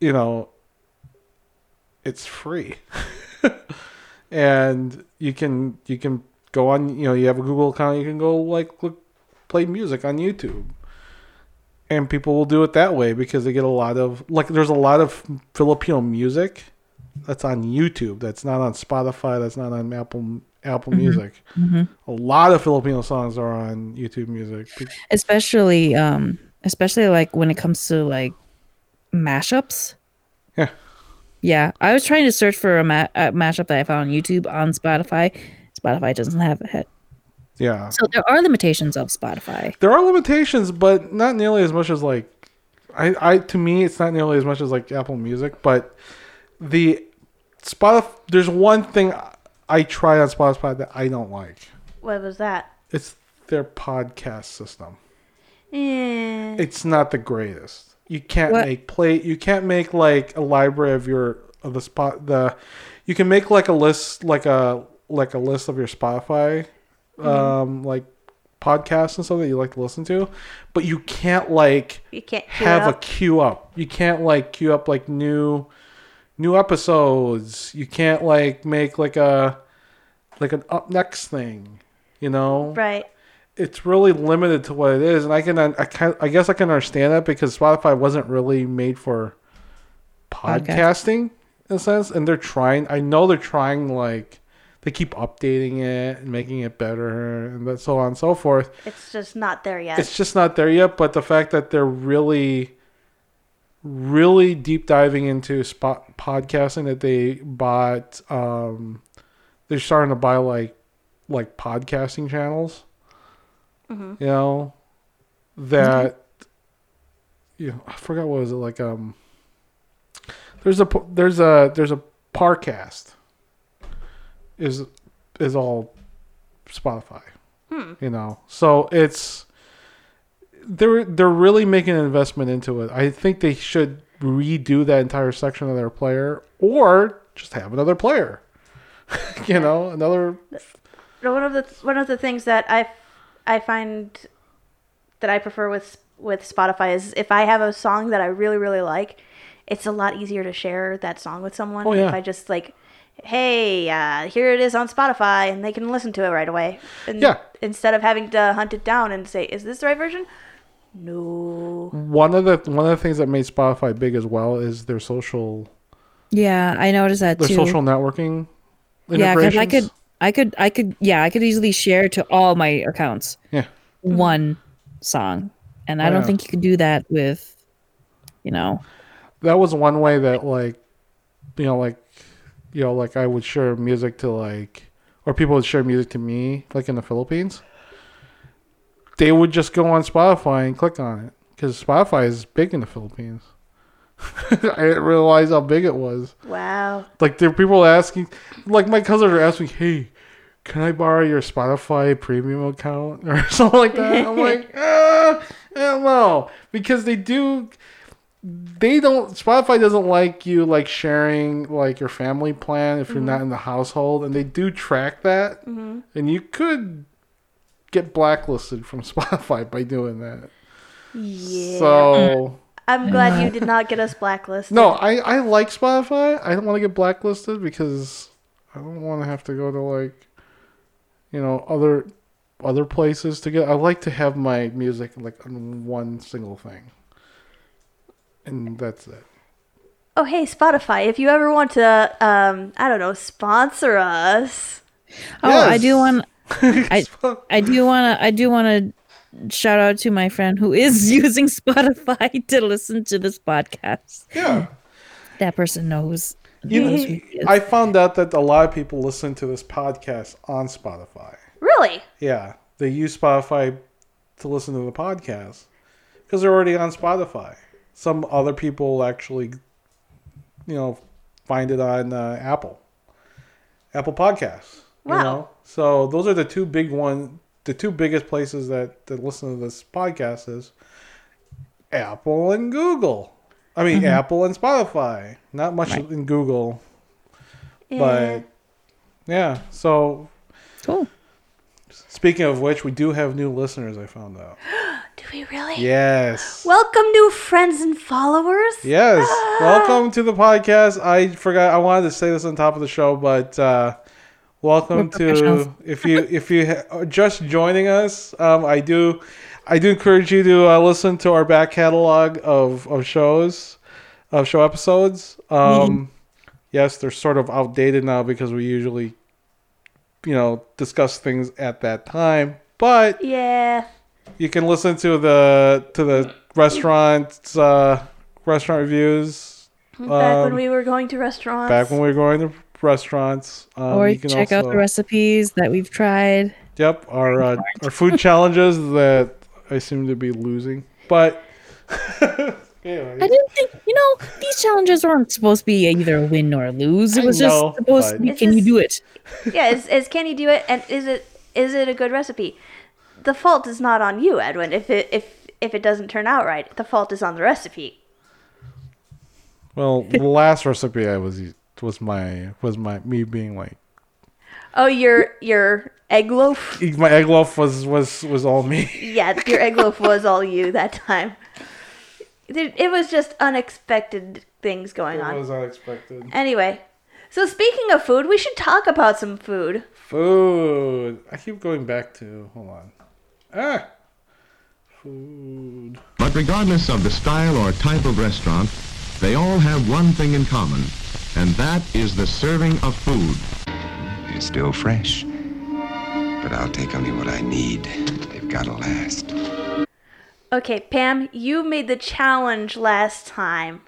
you know it's free. and you can you can go on you know you have a Google account you can go like look play music on YouTube and people will do it that way because they get a lot of like there's a lot of Filipino music that's on YouTube that's not on Spotify that's not on Apple Apple Music. A lot of Filipino songs are on YouTube Music. especially um especially like when it comes to like mashups Yeah. yeah i was trying to search for a, ma- a mashup that i found on youtube on spotify spotify doesn't have it Yeah. so there are limitations of spotify There are limitations, but not nearly as much as like I, I to me it's not nearly as much as like Apple Music, but the Spotify there's one thing I try on Spotify that I don't like. What was that? It's their podcast system. Eh, It's not the greatest. You can't What? make play you can't make like a library of your of the spot the you can make like a list like a like a list of your Spotify um like podcasts and stuff that you like to listen to, but you can't like you can't have a queue up. You can't like queue up like new new episodes. You can't like make like a like an up next thing. You know, right. it's really limited to what it is, and I can I can I guess I can understand that because Spotify wasn't really made for podcasting in a sense, and they're trying. I know they're trying like they keep updating it and making it better and so on and so forth. It's just not there yet. it's just not there yet but the fact that they're really really deep diving into spot podcasting that they bought um they're starting to buy like like podcasting channels you know that you know, i forgot what was it like um there's a there's a there's a parcast is is all spotify hmm. you know so it's they're they're really making an investment into it. I think they should redo that entire section of their player, or just have another player. you know, another. one of the one of the things that I I find that I prefer with with Spotify is if I have a song that I really really like, it's a lot easier to share that song with someone. Oh, yeah. If I just like, hey, uh, here it is on Spotify, and they can listen to it right away. And Yeah. Instead of having to hunt it down and say, is this the right version? No. One of the one of the things that made Spotify big as well is their social Yeah, I noticed that their too. social networking. yeah, because I could, I could, I could, yeah, I could easily share to all my accounts Yeah. one song, and I Oh, don't think you could do that with, you know, that was one way that like you know like you know like i would share music to like or people would share music to me like in the philippines they would just go on spotify and click on it because spotify is big in the philippines. I didn't realize how big it was. Wow. like there are people asking like my cousins are asking hey can i borrow your spotify premium account? or something like that. I'm like uh, i don't know because they do they don't spotify doesn't like you like sharing like your family plan if you're not mm-hmm. in the household and they do track that mm-hmm. and you could get blacklisted from spotify by doing that Yeah. so I'm glad you did not get us blacklisted. no, I, I like Spotify. I don't want to get blacklisted because I don't want to have to go to like, you know, other other places to get. I like to have my music like on one single thing, and that's it. Oh, hey, Spotify, if you ever want to, um, I don't know, sponsor us. oh, I do want, I, I do want to, I do want to shout out to my friend who is using Spotify to listen to this podcast. Yeah, That person knows. you knows know, who he is. I found out that a lot of people listen to this podcast on Spotify. Really? Yeah, they use Spotify to listen to the podcast because they're already on Spotify. Some other people actually, you know, find it on uh, Apple, Apple Podcasts. Wow. You know, so those are the two big one, the two biggest places that that listen to this podcast is Apple and Google. I mean, Apple and Spotify. Not much in Google, Yeah. but yeah. So cool. Speaking of which, we do have new listeners. I found out. We really? Yes. Welcome, new friends and followers. Yes. Welcome to the podcast. I forgot. I wanted to say this on top of the show, but uh, welcome to if you if you ha- are just joining us. Um, I do I do encourage you to uh, listen to our back catalog of of shows of show episodes. Um, yes, they're sort of outdated now because we usually you know discuss things at that time, but Yeah. You can listen to the to the restaurants uh, restaurant reviews Back when Um, we were going to restaurants. back when we were going to restaurants. Um, or you can check out the recipes that we've tried. Yep, our uh, our food challenges that I seem to be losing, but anyway. I didn't think, you know, these challenges weren't supposed to be either a win or a lose. It was know, just supposed to be, It's can you do it? yeah, is, is can you do it? And is it is it a good recipe? The fault is not on you, Edwin. If it if if it doesn't turn out right, the fault is on the recipe. well, the last recipe I was was my was my me being like Oh, your your egg loaf. my egg loaf was was was all me. Yeah, your egg loaf was all you that time. It, it was just unexpected things going It on. was unexpected. Anyway, so speaking of food, we should talk about some food. Food. I keep going back to. Hold on. Ah. Food. But regardless of the style or type of restaurant, they all have one thing in common, and that is the serving of food. It's still fresh. But I'll take only what I need. They've got to last. Okay, Pam, you made the challenge last time.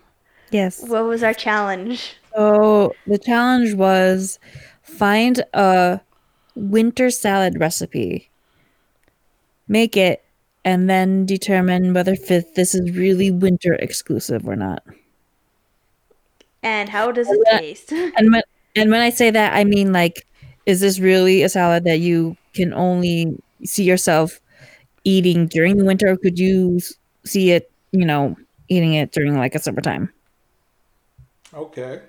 Yes. What was our challenge? So the challenge was find a winter salad recipe, make it, and then determine whether fifth this is really winter exclusive or not. And how does it taste? And when and when I say that, I mean like, is this really a salad that you can only see yourself eating during the winter? Or could you see it, you know, eating it during like a summertime? Okay.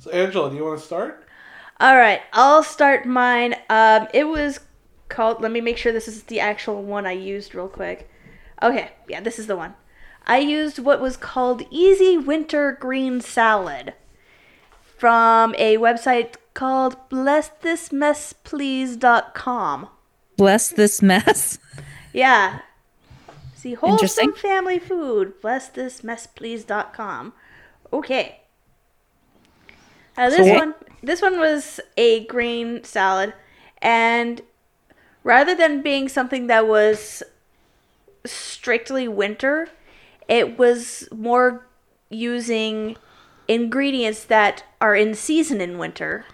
So Angela, do you want to start? All right, I'll start mine. Um, it was called. Let me make sure this is the actual one I used real quick. Okay, yeah, this is the one. I used what was called Easy Winter Green Salad from a website called blessthismessplease.com. Bless this mess. Yeah. See, wholesome family food. Blessthismessplease.com. Okay. Now this So one, this one was a green salad, and rather than being something that was strictly winter, it was more using ingredients that are in season in winter.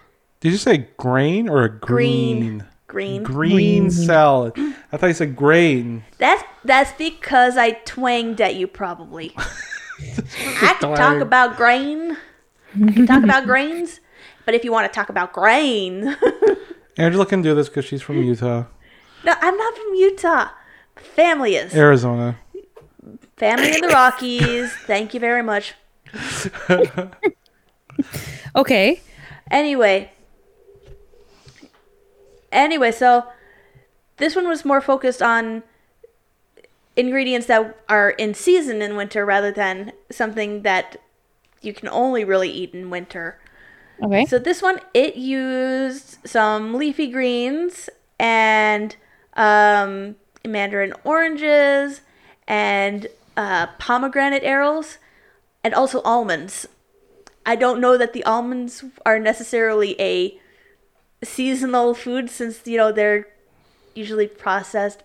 Did you say grain or a Green. green? Green. Green salad. I thought you said grain. That's that's because I twanged at you probably. I can talk about grain. I can talk about grains, but if you want to talk about grain, Angela can do this because she's from Utah, no, I'm not from Utah. Family is Arizona. family in the Rockies. Thank you very much. Okay. Anyway, anyway, so this one was more focused on ingredients that are in season in winter rather than something that you can only really eat in winter. Okay. So this one, it used some leafy greens and um, mandarin oranges and uh, pomegranate arils, and also almonds. I don't know that the almonds are necessarily a seasonal food since you know they're usually processed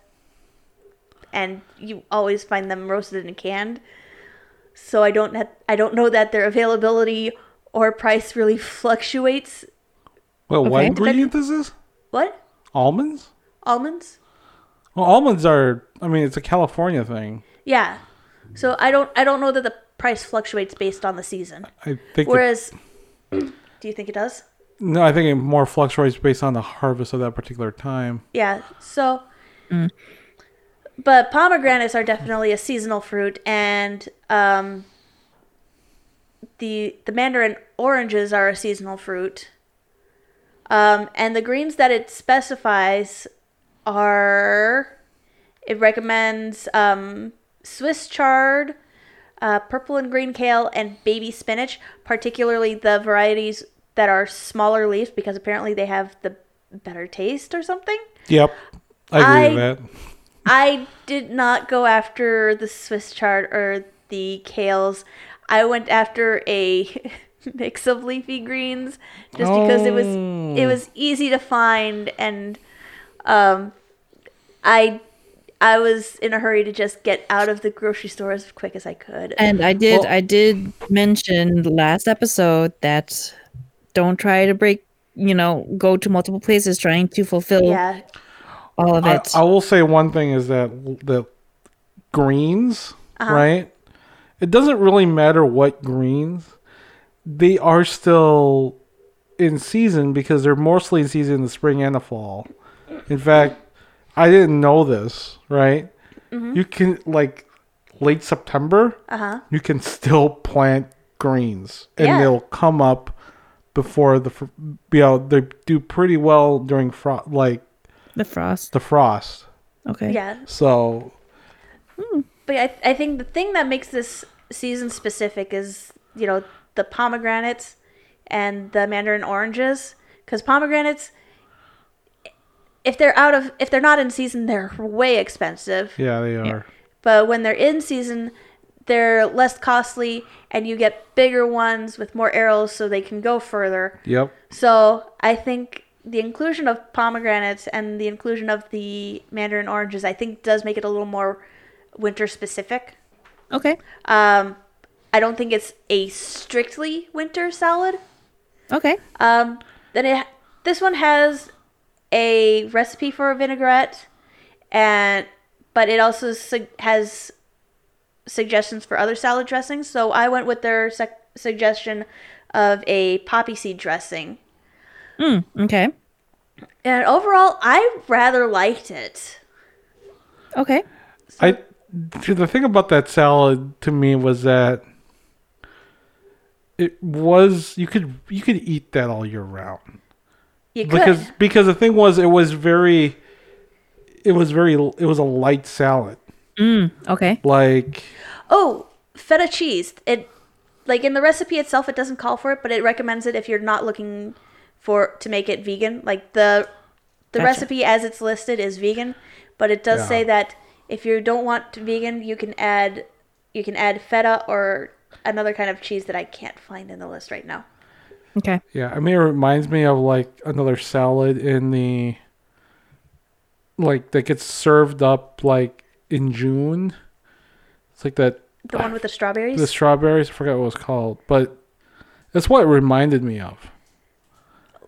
and you always find them roasted and canned. So I don't ha- I don't know that their availability or price really fluctuates. Well, what Okay. ingredient is this? What? Almonds? Almonds? Well, almonds are. I mean, it's a California thing. Yeah. So I don't I don't know that the price fluctuates based on the season. I think. it- Whereas do you think it does? no, I think it more fluctuates based on the harvest of that particular time. Yeah. So but pomegranates are definitely a seasonal fruit and um the the mandarin oranges are a seasonal fruit. Um, and the greens that it specifies are it recommends um, Swiss chard, uh, purple and green kale, and baby spinach, particularly the varieties that are smaller leaves because apparently they have the better taste or something. Yep, I agree I- with that. I did not go after the Swiss chard or the kales. I went after a mix of leafy greens just because it was it Oh. was easy to find and um I I was in a hurry to just get out of the grocery store as quick as I could. And I did Well- I did mention last episode that don't try to break you know, go to multiple places trying to fulfill yeah. all of I, it. I will say one thing is that the greens, Uh-huh. right? It doesn't really matter what greens, they are still in season because they're mostly in season in the spring and the fall. In fact, I didn't know this, right? Mm-hmm. You can like late September, Uh-huh. you can still plant greens and Yeah. they'll come up before the you know they do pretty well during fro- like the frost. the frost. Okay. Yeah. So But I, I think the thing that makes this season specific is, you know, the pomegranates and the mandarin oranges. Because pomegranates, if they're out of, if they're not in season, they're way expensive. yeah, they are. But when they're in season, they're less costly, and you get bigger ones with more arils, so they can go further. Yep. So I think the inclusion of pomegranates and the inclusion of the mandarin oranges, I think, does make it a little more winter specific. Okay. Um, I don't think it's a strictly winter salad. Okay. Um, then it this one has a recipe for a vinaigrette, and but it also su- has suggestions for other salad dressings. So I went with their sec- suggestion of a poppy seed dressing, Mm, okay. and overall I rather liked it. Okay. I see, the thing about that salad to me was that it was you could you could eat that all year round You could. because because the thing was it was very it was very it was a light salad Mm, okay. like oh, feta cheese. It like in the recipe itself, it doesn't call for it, but it recommends it if you're not looking for to make it vegan. Like the the Gotcha. recipe as it's listed is vegan, but it does Yeah. say that if you don't want vegan, you can add you can add feta or another kind of cheese that I can't find in the list right now. Okay. Yeah, I mean, it reminds me of like another salad in the like that gets served up like in June. It's like that The one with the strawberries. the strawberries. I forgot what it was called, but that's what it reminded me of.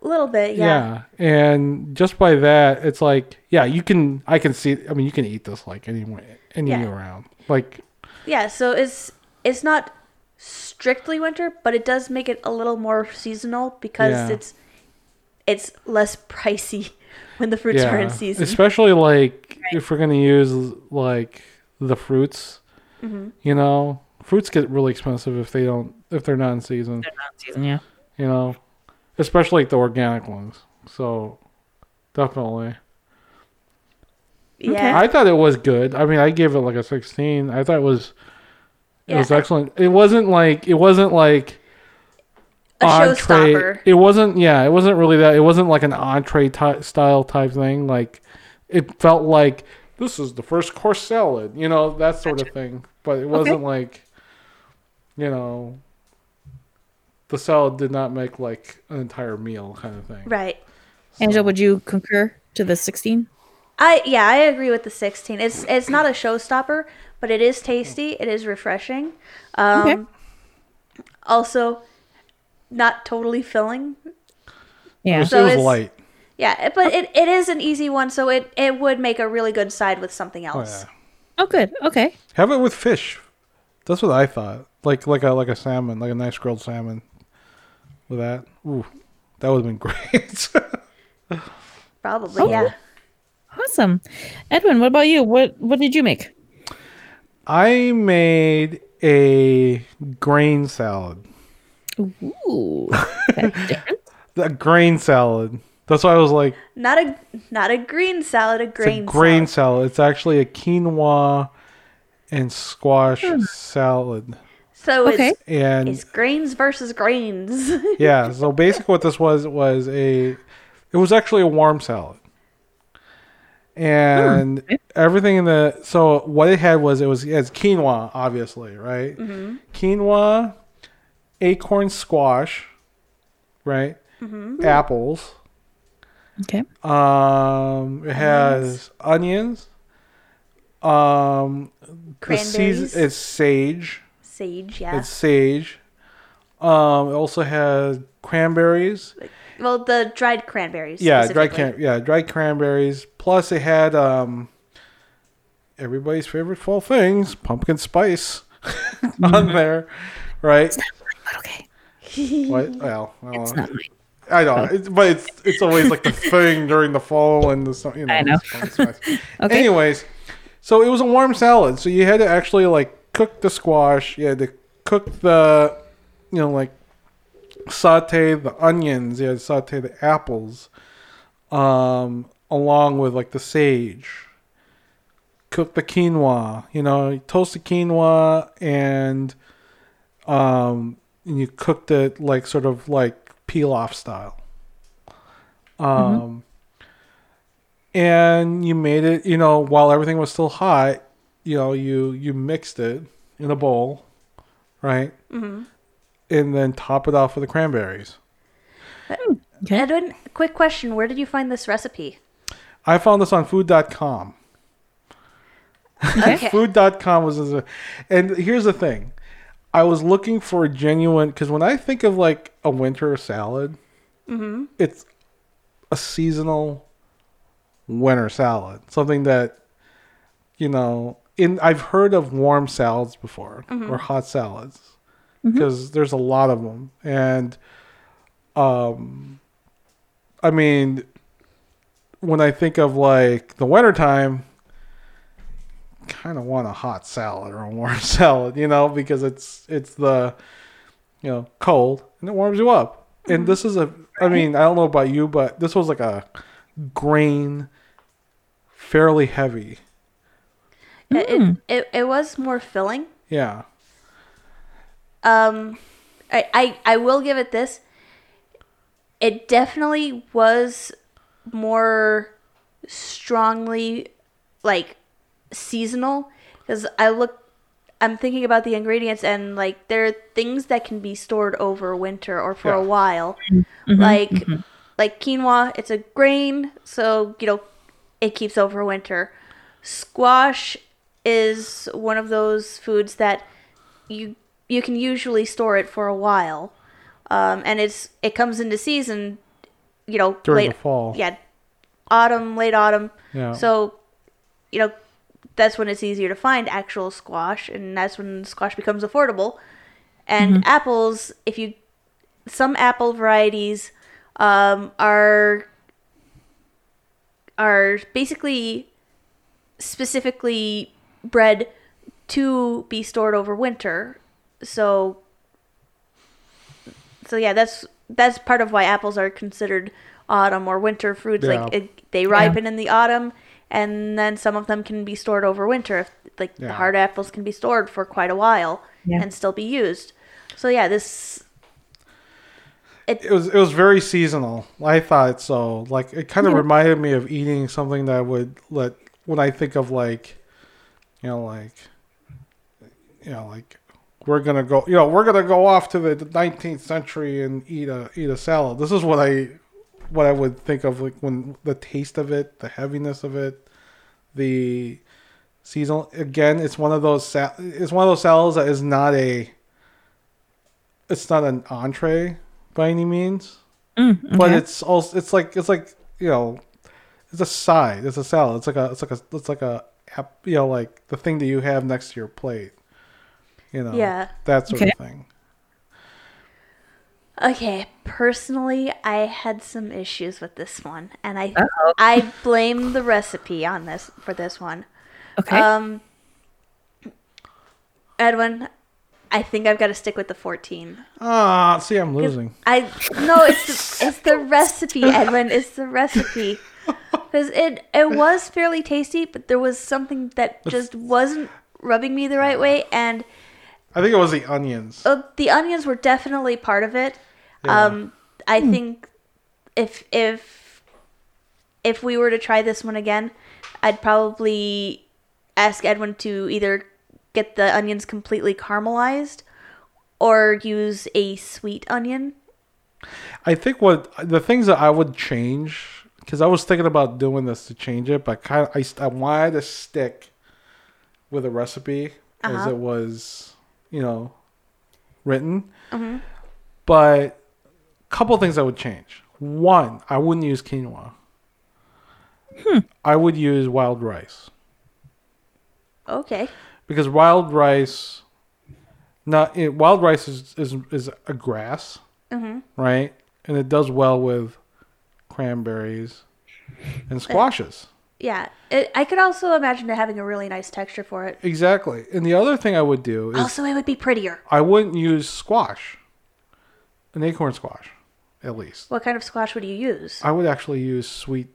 A little bit, Yeah. yeah. and just by that, it's like yeah, you can. I can see. I mean, you can eat this like anyway, any Yeah. year round. Like Yeah, so it's it's not strictly winter, but it does make it a little more seasonal because Yeah. it's it's less pricey when the fruits are in season. Especially like if we're gonna use like the fruits, Mm-hmm. you know, fruits get really expensive if they don't if they're not in season. Not Season, yeah. You know, especially like the organic ones. So definitely, yeah. I thought it was good. I mean, I gave it like a sixteen. I thought it was it was excellent. It wasn't like it wasn't like A entree. showstopper. It wasn't. Yeah, it wasn't really that. It wasn't like an entree ty- style type thing. Like it felt like this is the first course salad. You know that sort of thing. But it wasn't like, you know, the salad did not make like an entire meal kind of thing. Right. Angela, would you concur to the 16? I yeah, I agree with the 16. It's it's not a showstopper, but it is tasty. It is refreshing. Um Okay. also not totally filling. Yeah. So it was it's- light. Yeah, but it, it is an easy one, so it, it would make a really good side with something Oh else. yeah. Oh, good. Okay. Have it with fish. That's what I thought. Like like a like a salmon, like a nice grilled salmon. With that, ooh, that would have been great. Probably, Oh. yeah. Awesome. Edwin, what about you? What What did you make? I made a grain salad. Ooh. That's different. A grain salad. That's why I was like, Not a not a green salad, a grain it's grain, a grain salad. salad. It's actually a quinoa and squash hmm. salad. So Okay. it's And it's grains versus grains. yeah, so basically what this was was a it was actually a warm salad. And okay. everything in the so what it had was it was it has quinoa, obviously, right? Quinoa, acorn squash, right? Apples. Okay. Um, it has onions. Um, the season Cranberries. it's sage. Sage, yeah. It's sage. Um, it also has cranberries. Well, the dried cranberries. Yeah, dried specifically. cran- yeah, dried cranberries. Plus, they had um, everybody's favorite fall things, pumpkin spice, on there, right? But okay. What? Well, I don't It's know. not mine. I know, it's, but it's it's always like the thing during the fall and the sun. You know, I know. it's pumpkin spice. Okay. Anyways, so it was a warm salad, so you had to actually like cook the squash. You had to cook the, you know, like saute the onions. You had to saute the apples, um, along with like the sage. Cook the quinoa. You know, you toast the quinoa and, um, and you cooked it like sort of like pilaf style. Um and you made it you know while everything was still hot you know you you mixed it in a bowl right mm-hmm. And then top it off with the cranberries. Okay. Edwin, quick question: Where did you find this recipe? i found this on food.com Okay. food.com was and here's the thing. I was looking for a genuine because when i think of like a winter salad mm-hmm. it's a seasonal winter salad. Something that you know in i've heard of warm salads before mm-hmm. or hot salads Mm-hmm. because there's a lot of them and um i mean when i think of like the wintertime kind of want a hot salad or a warm salad, you know, because it's it's the you know cold and it warms you up. And mm-hmm. this is a, I mean, I don't know about you, but this was like a grain, fairly heavy. Yeah, It, hmm. it it was more filling. Yeah. Um, I, I I will give it this. It definitely was more strongly like seasonal because I look. I'm thinking about the ingredients and like there are things that can be stored over winter or for a Yeah. while, mm-hmm. Mm-hmm. like mm-hmm. like quinoa. It's a grain, so you know it keeps over winter. Squash is one of those foods that you you can usually store it for a while, um, and it's it comes into season, you know, During late the fall. yeah, autumn, late autumn. Yeah. So, you know, that's when it's easier to find actual squash, and that's when squash becomes affordable. And apples, if you some apple varieties um, are are basically specifically bred to be stored over winter. So so yeah, that's that's part of why apples are considered autumn or winter fruits. Like it, they ripen in the autumn, and then some of them can be stored over winter. If, like the hard apples can be stored for quite a while Yeah. and still be used. So yeah, this It was it was very seasonal. I thought so. Like it kind of reminded me of eating something that would let when I think of like, you know, like, you know, like we're gonna go, you know, we're gonna go off to the 19th century and eat a eat a salad. This is what I what I would think of like when the taste of it, the heaviness of it, the seasonal. Again, it's one of those sal- it's one of those salads that is not a it's not an entree by any means, Mm, but it's also it's like it's like you know it's a side. It's a salad. It's like a it's like a it's like a you know like the thing that you have next to your plate. You know, Yeah. that sort Okay. of thing. Okay, personally, I had some issues with this one, and I Uh-oh. I blame the recipe on this for this one. okay. Um, Edwin, I think I've got to stick with the fourteen. Ah, see, I'm losing. I no, it's the, it's the recipe, Edwin. It's the recipe because it it was fairly tasty, but there was something that just wasn't rubbing me the right way, and I think it was the onions. uh, the onions were definitely part of it. Yeah. Um, I think if if if we were to try this one again, I'd probably ask Edwin to either get the onions completely caramelized or use a sweet onion. I think what the things that I would change because I was thinking about doing this to change it, but kind of I, I wanted to stick with a recipe as Uh-huh. it was, you know, written. Mm-hmm. But a couple things I would change. One, I wouldn't use quinoa. Hmm. I would use wild rice Okay. because wild rice, not it, wild rice is is is a grass, mm-hmm. right? And it does well with cranberries and squashes. Yeah. It, I could also imagine it having a really nice texture for it. Exactly. And the other thing I would do is Also, it would be prettier. I wouldn't use squash, an acorn squash, at least. What kind of squash would you use? I would actually use sweet,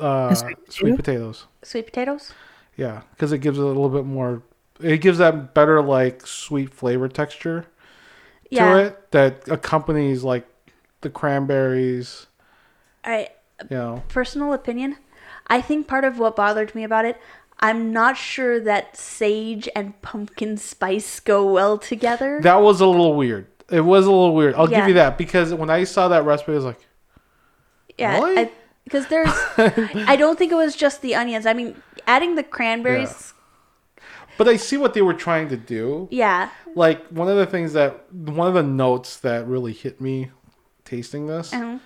uh, sweet sweet potatoes. Sweet potatoes? Yeah, because it gives it a little bit more. It gives that better like sweet flavor texture Yeah. to it that accompanies like the cranberries. All right. You know, personal opinion, I think part of what bothered me about it, I'm not sure that sage and pumpkin spice go well together. that was a little weird. It was a little weird. I'll Yeah. give you that because when I saw that recipe, I was like, yeah? Because there's, I don't think it was just the onions. I mean, adding the cranberries, but I see what they were trying to do. yeah, like one of the things that one of the notes that really hit me tasting this Mhm.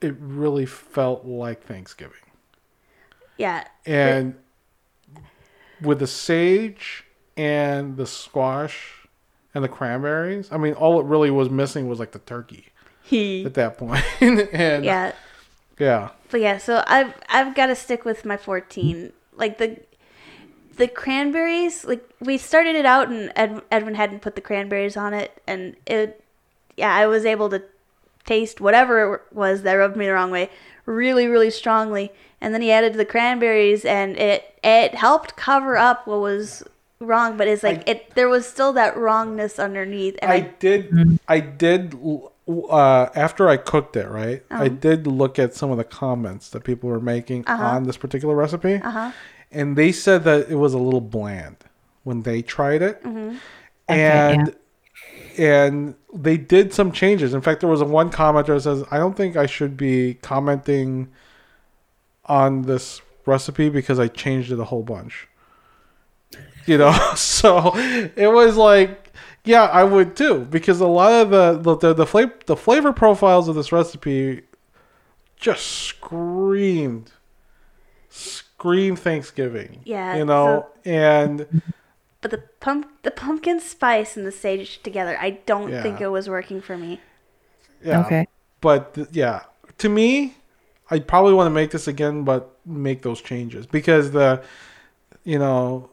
it really felt like thanksgiving yeah, and with the sage and the squash and the cranberries i mean all it really was missing was like the turkey he, at that point. and yeah. yeah But yeah, so I've I've got to stick with my 14. Like the the cranberries, like we started it out, and Ed, Edwin hadn't put the cranberries on it, and it, yeah, I was able to taste whatever it was that rubbed me the wrong way really, really strongly, and then he added the cranberries, and it it helped cover up what was wrong, but it's like I- it there was still that wrongness underneath, and I I, did. I did. Uh, after I cooked it, right, I Uh-huh. did look at some of the comments that people were making on this particular recipe, uh-huh. and they said that it was a little bland when they tried it, Mm-hmm. and and they did some changes. In fact, there was a one commenter that says, "I don't think I should be commenting on this recipe because I changed it a whole bunch." You know, so it was like, yeah, I would too because a lot of the the the, the, flavor, the flavor profiles of this recipe just screamed scream Thanksgiving. Yeah, you know, and but the pump the pumpkin spice and the sage together, I don't Yeah. think it was working for me. yeah, Okay. but th- yeah, to me, I probably want to make this again, but make those changes because the, you know,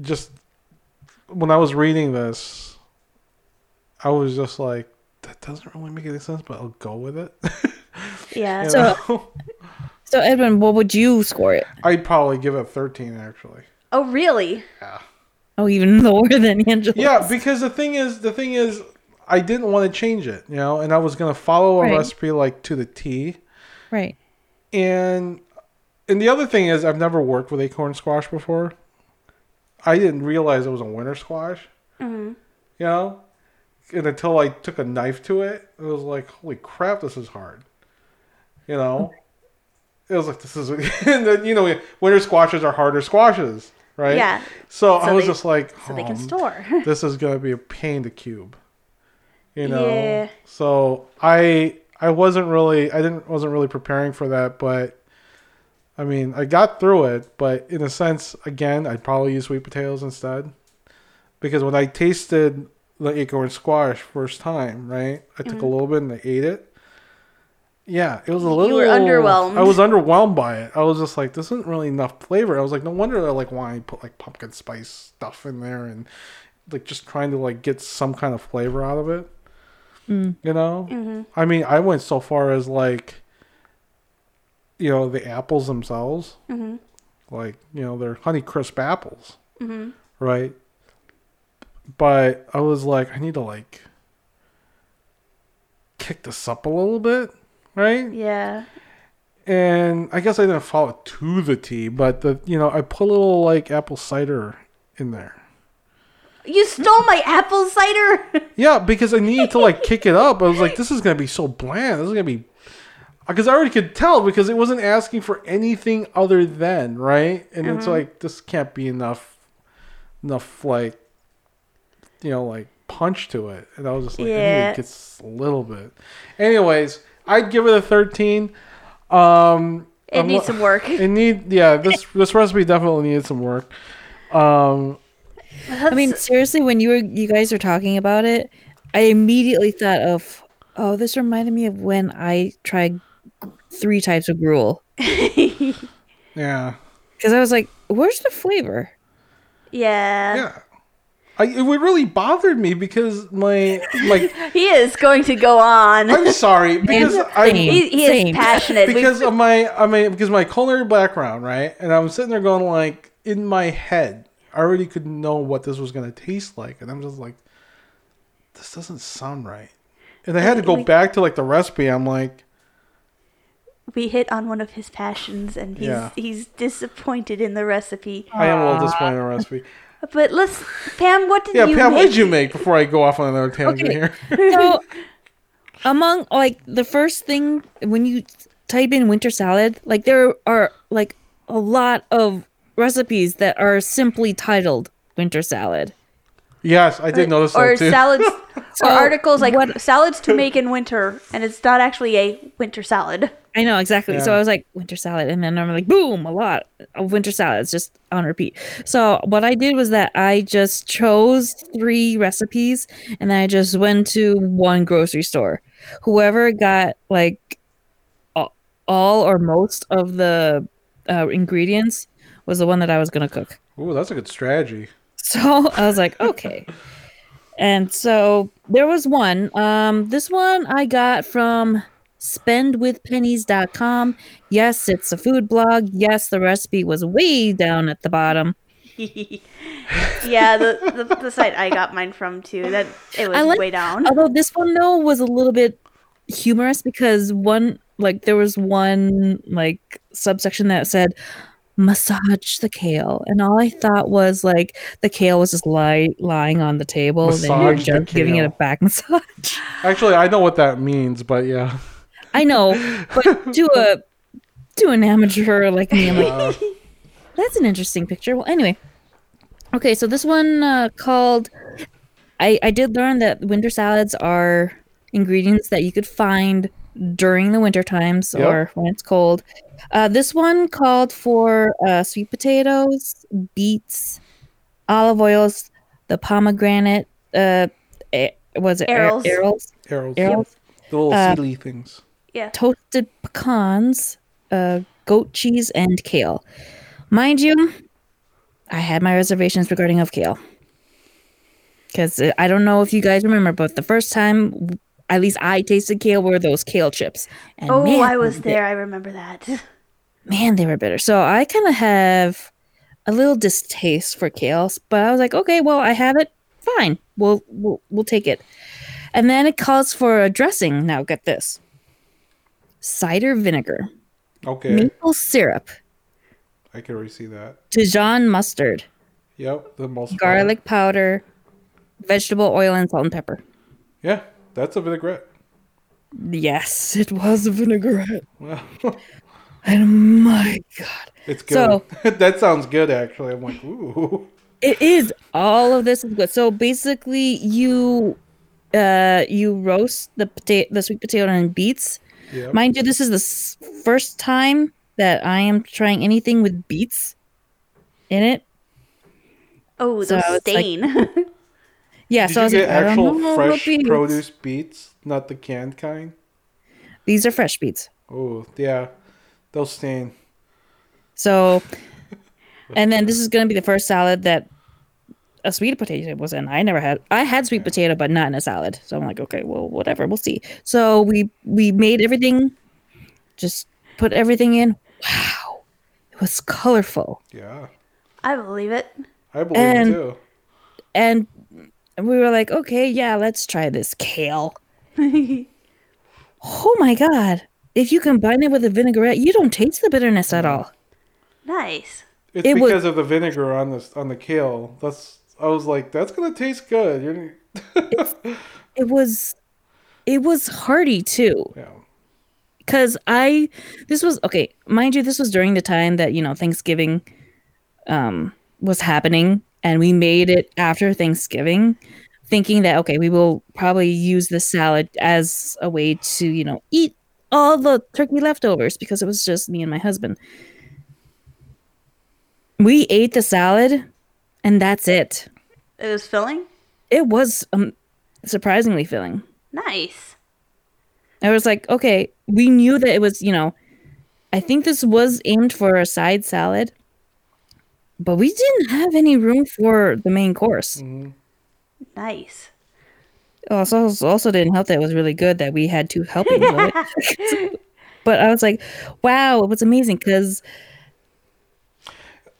just when I was reading this, I was just like, that doesn't really make any sense, but I'll go with it. Yeah. You So- know? So Edwin, what would you score it? I'd probably give it 13 actually. oh really? Yeah. Oh, even lower than Angela. Yeah, because the thing is, the thing is, I didn't want to change it, you know, and I was gonna follow a Right. recipe like to the T. Right. And and the other thing is, I've never worked with acorn squash before. I didn't realize it was a winter squash. Mm-hmm. You know, and until I took a knife to it, it was like, holy crap, this is hard. You know, it was like this is, and then you know, winter squashes are harder squashes, right? Yeah. So, I was they- just like, So they can "Oh, store. this is gonna be a pain to cube. You know. Yeah. So I I wasn't really I didn't wasn't really preparing for that, but I mean I got through it, but in a sense, again, I'd probably use sweet potatoes instead. Because when I tasted the acorn squash first time, right? I Mm-hmm. took a little bit and I ate it. Yeah, it was a little. You were underwhelmed. I was underwhelmed by it. I was just like, this isn't really enough flavor. I was like, no wonder I like why I put like pumpkin spice stuff in there and like just trying to like get some kind of flavor out of it. You know, Mm-hmm. I mean, I went so far as like, you know, the apples themselves, Mm-hmm. like you know, they're Honey Crisp apples, right? But I was like, I need to like kick this up a little bit, right? Yeah. and I guess I didn't follow it to the T, but the you know I put a little like apple cider in there. You stole my apple cider. Yeah, because I needed to like kick it up. I was like, this is gonna be so bland. This is gonna be because I already could tell because it wasn't asking for anything other than right, and it's like this can't be enough, enough like, you know, like punch to it. And I was just like, Yeah. to get s- a little bit. Anyways, I'd give it a thirteen. Um, it I'm needs some work. It need yeah. This this recipe definitely needed some work. Um, I mean, seriously, when you were you guys were talking about it, I immediately thought of, oh, this reminded me of when I tried three types of gruel yeah, because I was like, where's the flavor? yeah. yeah. I, it really bothered me because my like He is going to go on. I'm sorry because I Same. He, he is passionate. Because of my I mean because my culinary background right and I'm sitting there going like in my head I already could know what this was gonna taste like and I'm just like this doesn't sound right and I had to go Like- back to like the recipe I'm like we hit on one of his passions, and he's Yeah. he's disappointed in the recipe. I am a little uh, disappointed in the recipe But let's, Pam, what did yeah you Pam make? what did you make before I go off on another tangent Okay. here So, among like the first thing when you type in winter salad, like there are like a lot of recipes that are simply titled winter salad. yes I did notice or that too salads, So, or articles like what- salads to make in winter, and it's not actually a winter salad. I know exactly. So I was like winter salad, and then I'm like, boom, a lot of winter salads just on repeat. So what I did was that I just chose three recipes, and then I just went to one grocery store. Whoever got like all or most of the uh, ingredients was the one that I was gonna cook. Ooh, that's a good strategy. So I was like, okay. And so there was one. Um, this one I got from spendwithpennies.com. Yes, it's a food blog. Yes, the recipe was way down at the bottom. yeah, the, the the site I got mine from too. That it was like- way down. Although this one though was a little bit humorous because one like there was one like subsection that said massage the kale and all I thought was like the kale was just lie, lying on the table and you're the just giving it a back massage. Actually, I know what that means, but yeah. I know, but to a to an amateur like me, I'm like, that's an interesting picture. Well, anyway, okay, so this one uh, called. I I did learn that winter salads are ingredients that you could find during the winter times Yep. or when it's cold. Uh, this one called for uh, sweet potatoes, beets, olive oils, the pomegranate. Uh, eh, was it Arils. Arils. arils. Arils. The little Uh, seedly things. yeah. toasted pecans, uh, goat cheese, and kale. Mind you, I had my reservations regarding of kale. Because I don't know if you guys remember, but the first time, at least I tasted kale, were those kale chips. And Oh, man, I was they- there. I remember that. Man, they were bitter. So I kind of have a little distaste for kale, but I was like, okay, well, I have it. Fine, we'll we'll, we'll take it. And then it calls for a dressing. Now get this: cider vinegar, Okay, maple syrup, I can already see that. Dijon mustard, Yep, the most garlic powder, vegetable oil, and salt and pepper. Yeah, that's a vinaigrette. Yes, it was a vinaigrette. Well, And my God, it's good. So- that sounds good, actually. I'm like, ooh. it is all of this is good. So basically, you uh you roast the potato, the sweet potato and beets. Yeah. Mind you, this is the s- first time that I am trying anything with beets in it. Oh, So the it's like- stain. Yeah, Did so I was get like, I don't actual know fresh beets. produce beets, not the canned kind? These are fresh beets. Oh, yeah. They'll stain. So, and then this is going to be the first salad that a sweet potato was in. I never had. I had sweet potato, but not in a salad. So I'm like, okay, well, whatever. We'll see. So we we made everything. Just put everything in. Wow, it was colorful, Yeah. I believe it. I believe And- it too. and we were like, okay, yeah, let's try this kale. Oh my god! If you combine it with a vinaigrette, you don't taste the bitterness at all. nice. It's it was- because of the vinegar on this on the kale. That's I was like, that's gonna taste good. You're It was, it was hearty too. yeah. because I this was okay, mind you, this was during the time that you know Thanksgiving um was happening, and we made it after Thanksgiving, thinking that okay, we will probably use the salad as a way to you know eat all the turkey leftovers because it was just me and my husband. We ate the salad, and that's it. It was filling. It was um, surprisingly filling. Nice. I was like, okay, we knew that it was, you know, I think this was aimed for a side salad, but we didn't have any room for the main course. Mm-hmm. Nice. Oh, also, also didn't help that it was really good that we had two helpings of it. but I was like, wow, it was amazing because,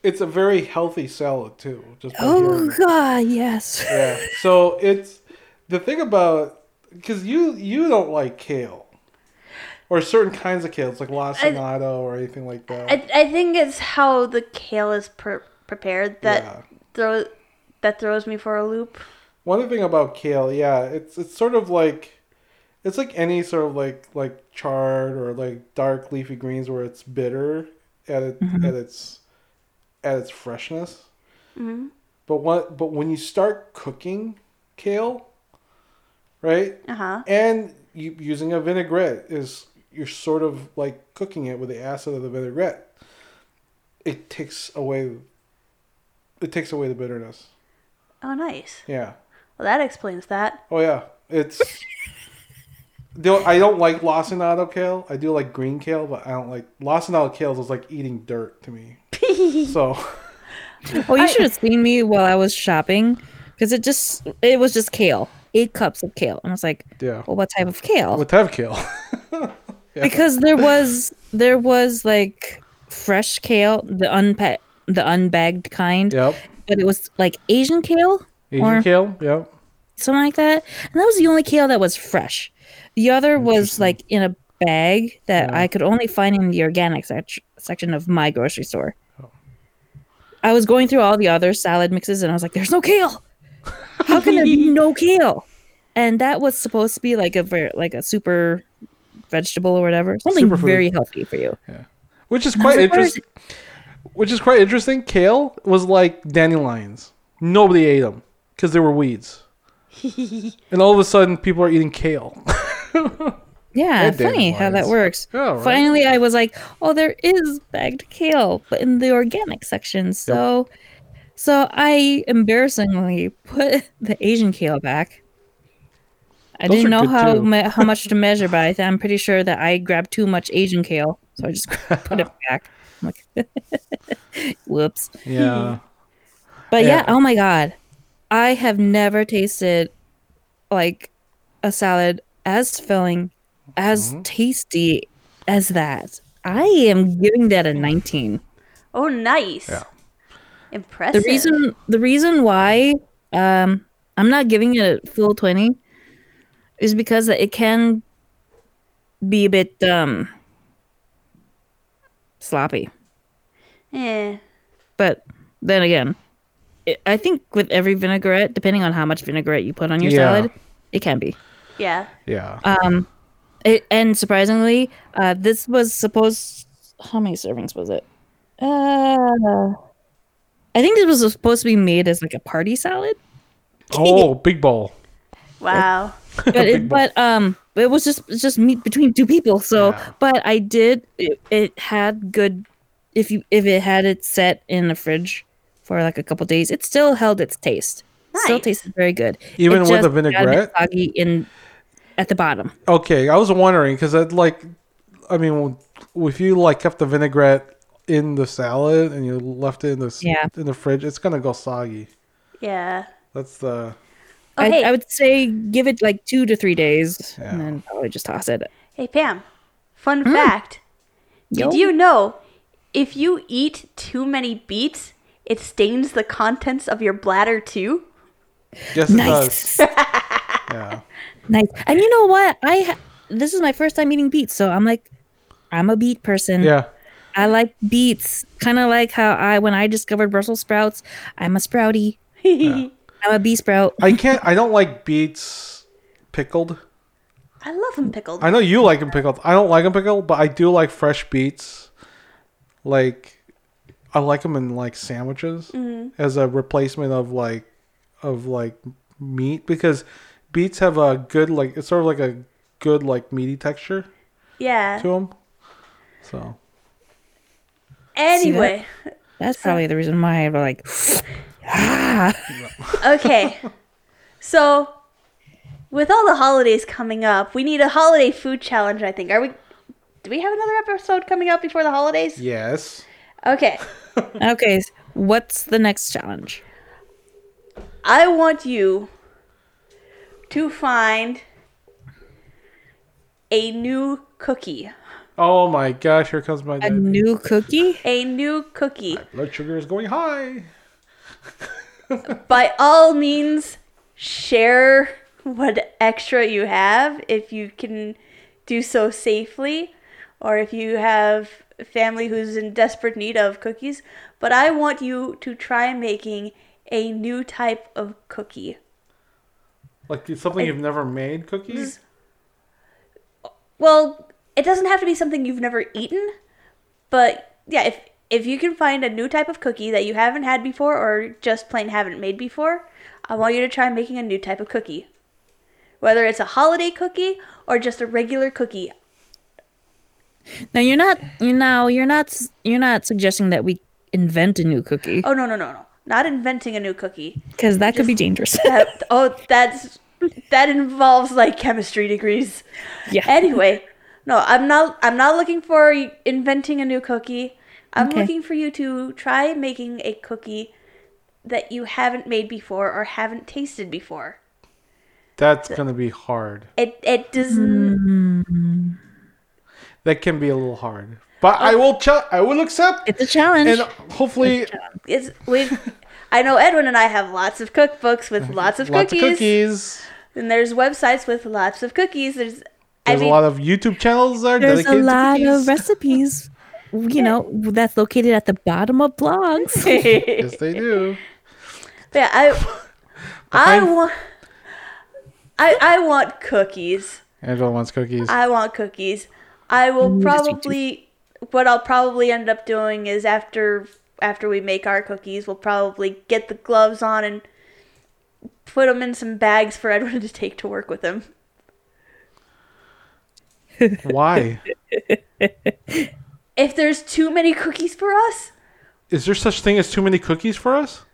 It's a very healthy salad too. Just oh hearing god, yes. yeah. So it's the thing about because you you don't like kale or certain kinds of kales like lacinato or anything like that. I, I think it's how the kale is per- prepared that Yeah. throw that throws me for a loop. One thing about kale, yeah, it's it's sort of like it's like any sort of like like chard or like dark leafy greens where it's bitter at it, at its at its freshness. But what but when you start cooking kale, right? Uh huh. And you using a vinaigrette is you're sort of like cooking it with the acid of the vinaigrette. It takes away it takes away the bitterness. Oh, nice. Yeah. Well, that explains that. Oh yeah, it's. Though I don't like lacinato kale. I do like green kale, but I don't like lacinato kale is like eating dirt to me. so Oh, you should have seen me while I was shopping because it just it was just kale, eight cups of kale, and I was like, yeah. well, what type of kale? What type of kale. because there was there was like fresh kale, the unpa- the unbagged kind, yep. but it was like Asian kale Asian or kale. Yep. something like that, and that was the only kale that was fresh. The other was like in a bag that I could only find in the organic sec- section of my grocery store. Oh. I was going through all the other salad mixes, and I was like, "There's no kale. How can there be no kale?" And that was supposed to be like a ver- like a super vegetable or whatever, something very healthy for you. Yeah. Which is quite interesting. Which is quite interesting. Kale was like dandelions. Nobody ate them because they were weeds. and all of a sudden, people are eating kale. Yeah, And funny how that works. Yeah, right. Finally, I was like, "Oh, there is bagged kale, but in the organic section." So, so I embarrassingly put the Asian kale back. I Those didn't know how ma- how much to measure, but I'm pretty sure that I grabbed too much Asian kale, so I just put it back. I'm like, whoops. yeah. But yeah. Yeah. oh my god. I have never tasted like a salad as filling, as Mm-hmm. tasty as that. I am giving that a 19. Oh, nice. Yeah. Impressive. The reason the reason why um I'm not giving it a full 20 is because it can be a bit um sloppy. Yeah. But then again, it, I think with every vinaigrette, depending on how much vinaigrette you put on your Yeah. salad, it can be. Yeah. Yeah. Um, it, and surprisingly, uh, this was supposed. How many servings was it? Uh, I think this was supposed to be made as like a party salad, oh, big bowl. Wow. but it, but um, it was just it's just meat between two people. So, Yeah. but I did. It, it had good. If you if it had it set in the fridge for like a couple days, it still held its taste. Still tasted very good. Even It with just the got a bit vinaigrette? soggy in at the bottom. Okay, I was wondering because I'd like, I mean, if you like kept the vinaigrette in the salad and you left it in the Yeah. in the fridge, it's gonna go soggy. Yeah. That's the Oh, okay. I, I would say give it like two to three days, Yeah. and then probably just toss it. Hey, Pam. Fun hmm. fact. Yo. Did you know if you eat too many beets, it stains the contents of your bladder too? yes, it Nice, does. Yeah, nice. And you know what? I ha- this is my first time eating beets, so I'm like, I'm a beet person. yeah. I like beets, kind of like how I when I discovered Brussels sprouts, I'm a sprouty. I'm a bee sprout. I can't. I don't like beets pickled. I love them pickled. I know you like them pickled. I don't like them pickled, but I do like fresh beets. Like, I like them in like sandwiches mm-hmm. as a replacement of like, of like meat because beets have a good like it's sort of like a good like meaty texture yeah. to them. So Anyway. That's probably the reason why I'm like, ah. Okay. so, with all the holidays coming up, we need a holiday food challenge, I think. Are we. Do we have another episode coming up before the holidays? yes, Okay. Okay, what's the next challenge? I want you to find a new cookie. Oh my gosh! Here comes my A diabetes. new cookie? A new cookie. blood sugar is going high. By all means, share what extra you have if you can do so safely, or if you have family who's in desperate need of cookies. But I want you to try making a new type of cookie. Like something you've never made cookies. Well, it doesn't have to be something you've never eaten, but yeah, if if you can find a new type of cookie that you haven't had before or just plain haven't made before, I want you to try making a new type of cookie. Whether it's a holiday cookie or just a regular cookie. Now you're not you know you're not you're not suggesting that we invent a new cookie Oh no no no no. Not inventing a new cookie. because that could be dangerous. That, oh that's that involves like chemistry degrees. yeah. Anyway, no, I'm not I'm not looking for inventing a new cookie. I'm Okay. looking for you to try making a cookie that you haven't made before or haven't tasted before. That's gonna be hard. It it doesn't. Hmm. That can be a little hard, but I will. Ch- I will accept, It's a challenge. and hopefully, It's we. I know Edwin and I have lots of cookbooks with lots of lots cookies, of cookies. and there's websites with lots of cookies. There's. I There's mean, a lot of YouTube channels there There's a lot to of recipes, you know, that's located at the bottom of blogs. yes, they do. yeah, I. I want. I I want cookies. Angela wants cookies. I want cookies. I will Mm, yes, me too. probably what I'll probably end up doing is after after we make our cookies, we'll probably get the gloves on and put them in some bags for Edwin to take to work with him. Why? If there's too many cookies for us, Is there such thing as too many cookies for us?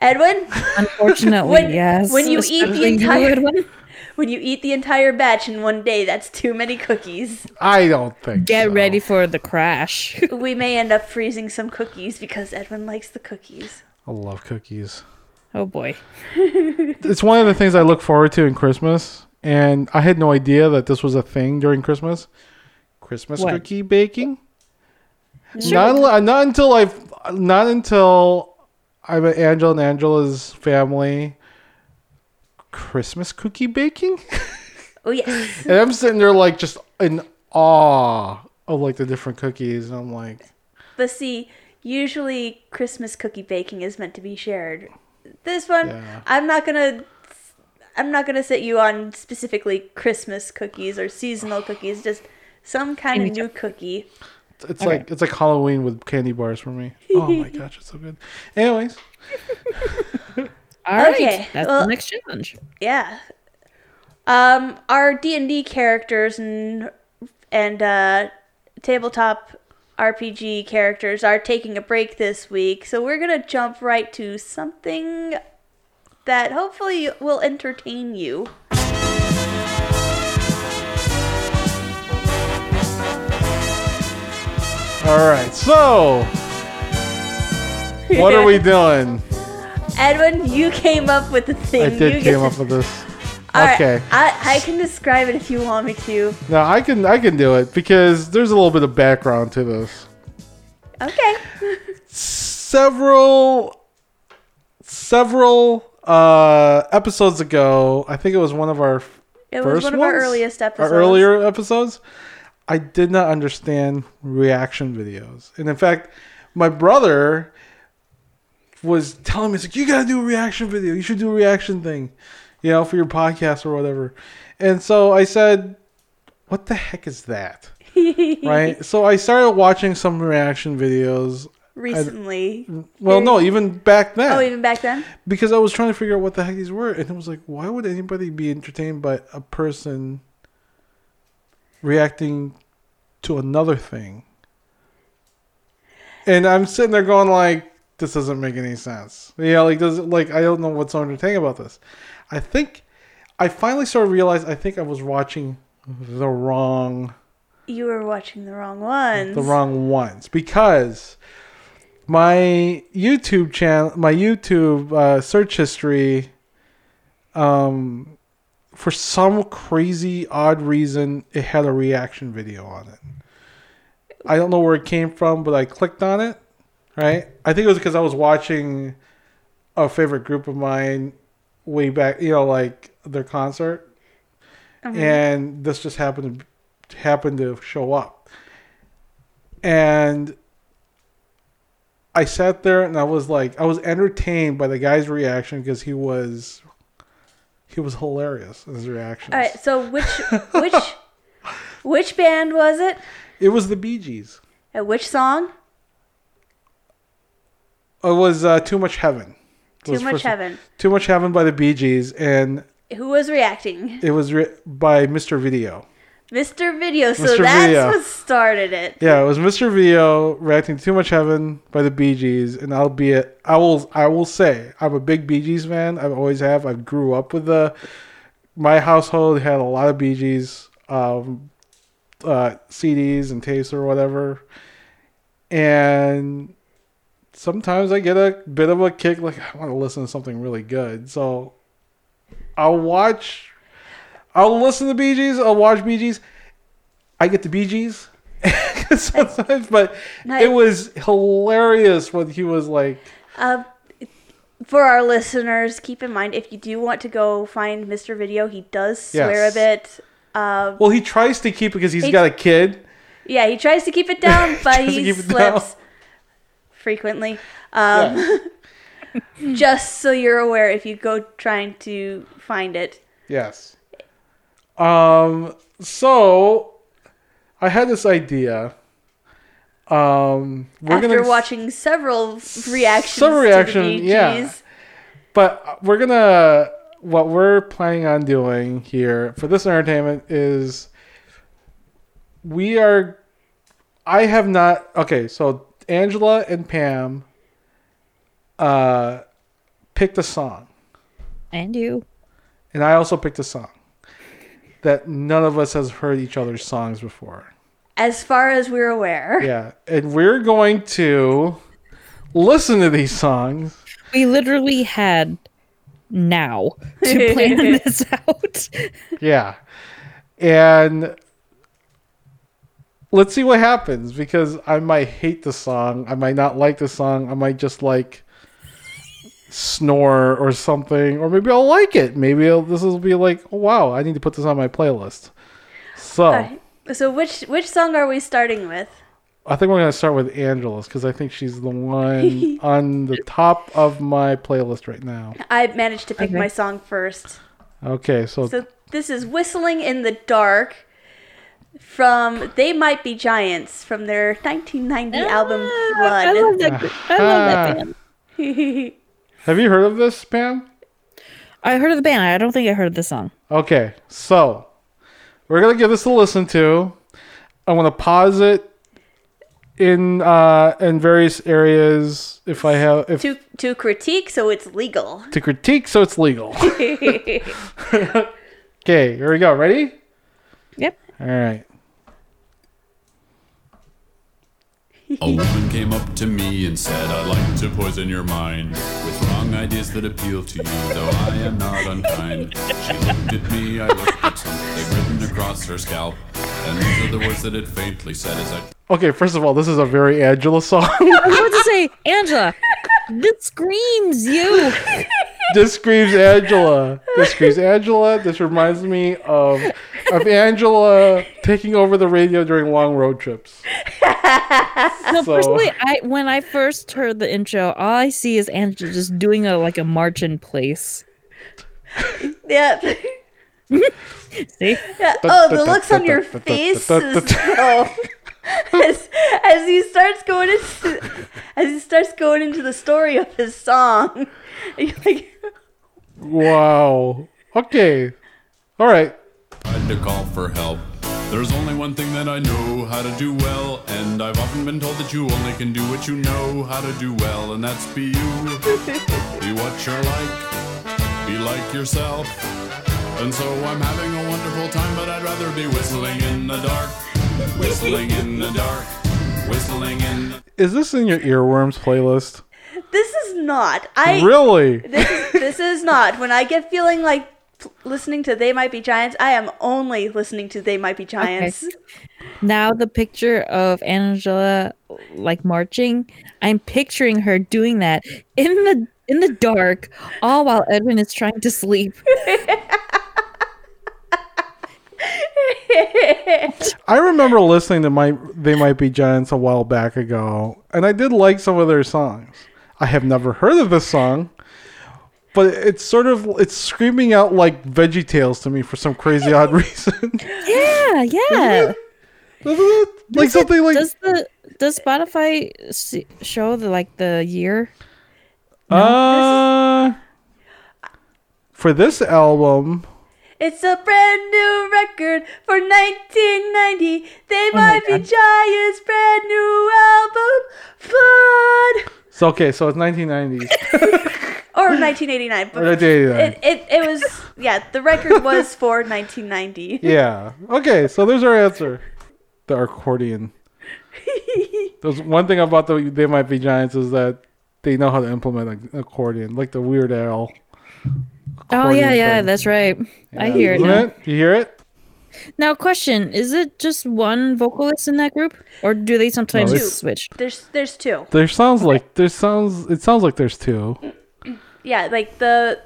Edwin, Unfortunately, When- yes. when you eat the Especially you, entire- when you eat the entire batch in one day, that's too many cookies. I don't think. Get so. ready for the crash. We may end up freezing some cookies because Edwin likes the cookies. I love cookies. oh boy. It's one of the things I look forward to in Christmas, and I had no idea that this was a thing during Christmas. Christmas What? cookie baking. Not until- uh, not until I've not until I met uh, Angela and Angela's family. Christmas cookie baking, Oh yes. and I'm sitting there like just in awe of like the different cookies, and I'm like, But see, usually Christmas cookie baking is meant to be shared. This one, Yeah. I'm not gonna. I'm not gonna set you on specifically Christmas cookies or seasonal cookies. Just some kind of new cookie. it's like it's like Halloween with candy bars for me. Oh my gosh, it's so good. Anyways, All right. Okay, That's well- the next challenge. Yeah. Um, our D and D characters and and uh, tabletop RPG characters are taking a break this week, so we're gonna jump right to something that hopefully will entertain you. All right. So, what are we doing? Edwin, you came up with the thing. I did you came up with this. All right, okay. I, I can describe it if you want me to. No, I can I can do it because there's a little bit of background to this. Okay. Several several uh episodes ago, I think it was one of our It was one of our earliest episodes. our earlier episodes. I did not understand reaction videos. And in fact, my brother was telling me, he's like, you gotta do a reaction video. You should do a reaction thing, you know, for your podcast or whatever. And so I said, what the heck is that? right? So I started watching some reaction videos. recently. Well, no, even back then. Oh, even back then? because I was trying to figure out what the heck these were, and it was like, why would anybody be entertained by a person reacting to another thing? And I'm sitting there going like, this doesn't make any sense. Yeah, like does it like I don't know what's so entertaining about this. I think I finally sort of realized I think I was watching the wrong You were watching the wrong ones. the wrong ones because my YouTube channel, my YouTube uh, search history, um, for some crazy odd reason, it had a reaction video on it. I don't know where it came from, but I clicked on it. Right? I think it was because I was watching a favorite group of mine way back, you know, like their concert, uh-huh. and this just happened to happened to show up and I sat there and I was like, I was entertained by the guy's reaction because he was, he was hilarious in his reaction. All right, so which which which band was it? It was the Bee Gees. Uh, which song? It was uh, Too Much Heaven. It Too Much Heaven. Too Much Heaven by the Bee Gees, and Who was reacting? it was re- by Mr. Video. Mr. Video. So Mr. that's Video. what started it. Yeah, it was Mr. Video reacting to Too Much Heaven by the Bee Gees, and albeit I will be it. I will say I'm a big Bee Gees fan. I always have. I grew up with the my household had a lot of Bee Gees um, uh, CDs and tapes or whatever, and sometimes I get a bit of a kick, like I want to listen to something really good. So I'll watch, I'll listen to Bee Gees, I'll watch Bee Gees. I get the Bee Gees sometimes, but No, it was hilarious when he was like, Uh, for our listeners, keep in mind if you do want to go find Mr. Video, he does swear Yes. a bit. Uh, well, he tries to keep it because he's He- got a kid. yeah, he tries to keep it down, but he down. slips frequently. Um, just so you're aware, if you go trying to find it, Yes. Um. So, I had this idea. Um. We're after gonna watching several reactions, Some to reaction, the yeah. But we're gonna what we're planning on doing here for this entertainment is we are I have not okay, so Angela and Pam uh picked a song. And you. And I also picked a song that none of us has heard each other's songs before. As far as we're aware, Yeah. And we're going to listen to these songs We literally had now to plan this out. Yeah. And let's see what happens because I might hate the song. I might not like the song. I might just like snore or something. Or maybe I'll like it. Maybe I'll, this will be like, oh, wow, I need to put this on my playlist. So Alright. so which which song are we starting with? I think we're going to start with Angela's because I think she's the one on the top of my playlist right now. I managed to pick Okay. my song first. Okay, so, So this is Whistling in the Dark from They Might Be Giants from their 1990 album Ah, I love that. I love that band. have you heard of this, Pam? I heard of the band. I don't think I heard of the song. Okay, so we're gonna give this a listen to. I'm gonna pause it in uh in various areas if I have if to to critique so it's legal. to critique so it's legal. okay, here we go. Ready? Yep. All right. A woman came up to me and said, I'd like to poison your mind with wrong ideas that appeal to you, though I am not unkind. She looked at me, I looked at something written across her scalp, and these are the words that it faintly said as I Okay, first of all, this is a very Angela song. I was about to say, Angela, this screams you. this screams Angela. This screams Angela. This reminds me of of Angela taking over the radio during long road trips. No, So- personally, I when I first heard the intro, all I see is Angela just doing a like a march in place. Yeah. See? yeah. Oh, the looks on your face is oh. as, as he starts going into as he starts going into the story of his song. Like Wow. Okay. All right. tried to call for help. There's only one thing that I know how to do well, and I've often been told that you only can do what you know how to do well, and that's be you. be what you're like, be like yourself. And so I'm having a wonderful time, but I'd rather be whistling in the dark, whistling in the dark, whistling in the Is this in your earworms playlist? this is not. I really? this is, this is not. When I get feeling like listening to They Might Be Giants, I am only listening to They Might Be Giants. Now the picture of Angela like marching, I'm picturing her doing that in the in the dark, all while Edwin is trying to sleep. I remember listening to my They Might Be Giants a while back ago, and I did like some of their songs. I have never heard of this song, but it's sort of it's screaming out like Veggie Tales to me for some crazy odd reason. Yeah, yeah. Doesn't it? Like Does it- something like does the does Spotify show the like the year? uh for this album. It's a brand new record for 1990. They Oh Might Be. Giants' brand new album, Flood. So okay, so it's 1990s. Or 1989. But Or 1989. It, it, it was, yeah, the record was for 1990. Yeah. Okay, so there's our answer. The accordion. There's one thing about the They Might Be Giants is that they know how to implement an accordion, like the Weird Al. Oh yeah, accordion yeah, thing. that's right. I hear it isn't now. it? You hear it? Now, question: Is it just one vocalist in that group, or do they sometimes No, switch? There's there's two. There sounds like there sounds it sounds like there's two. Yeah, like the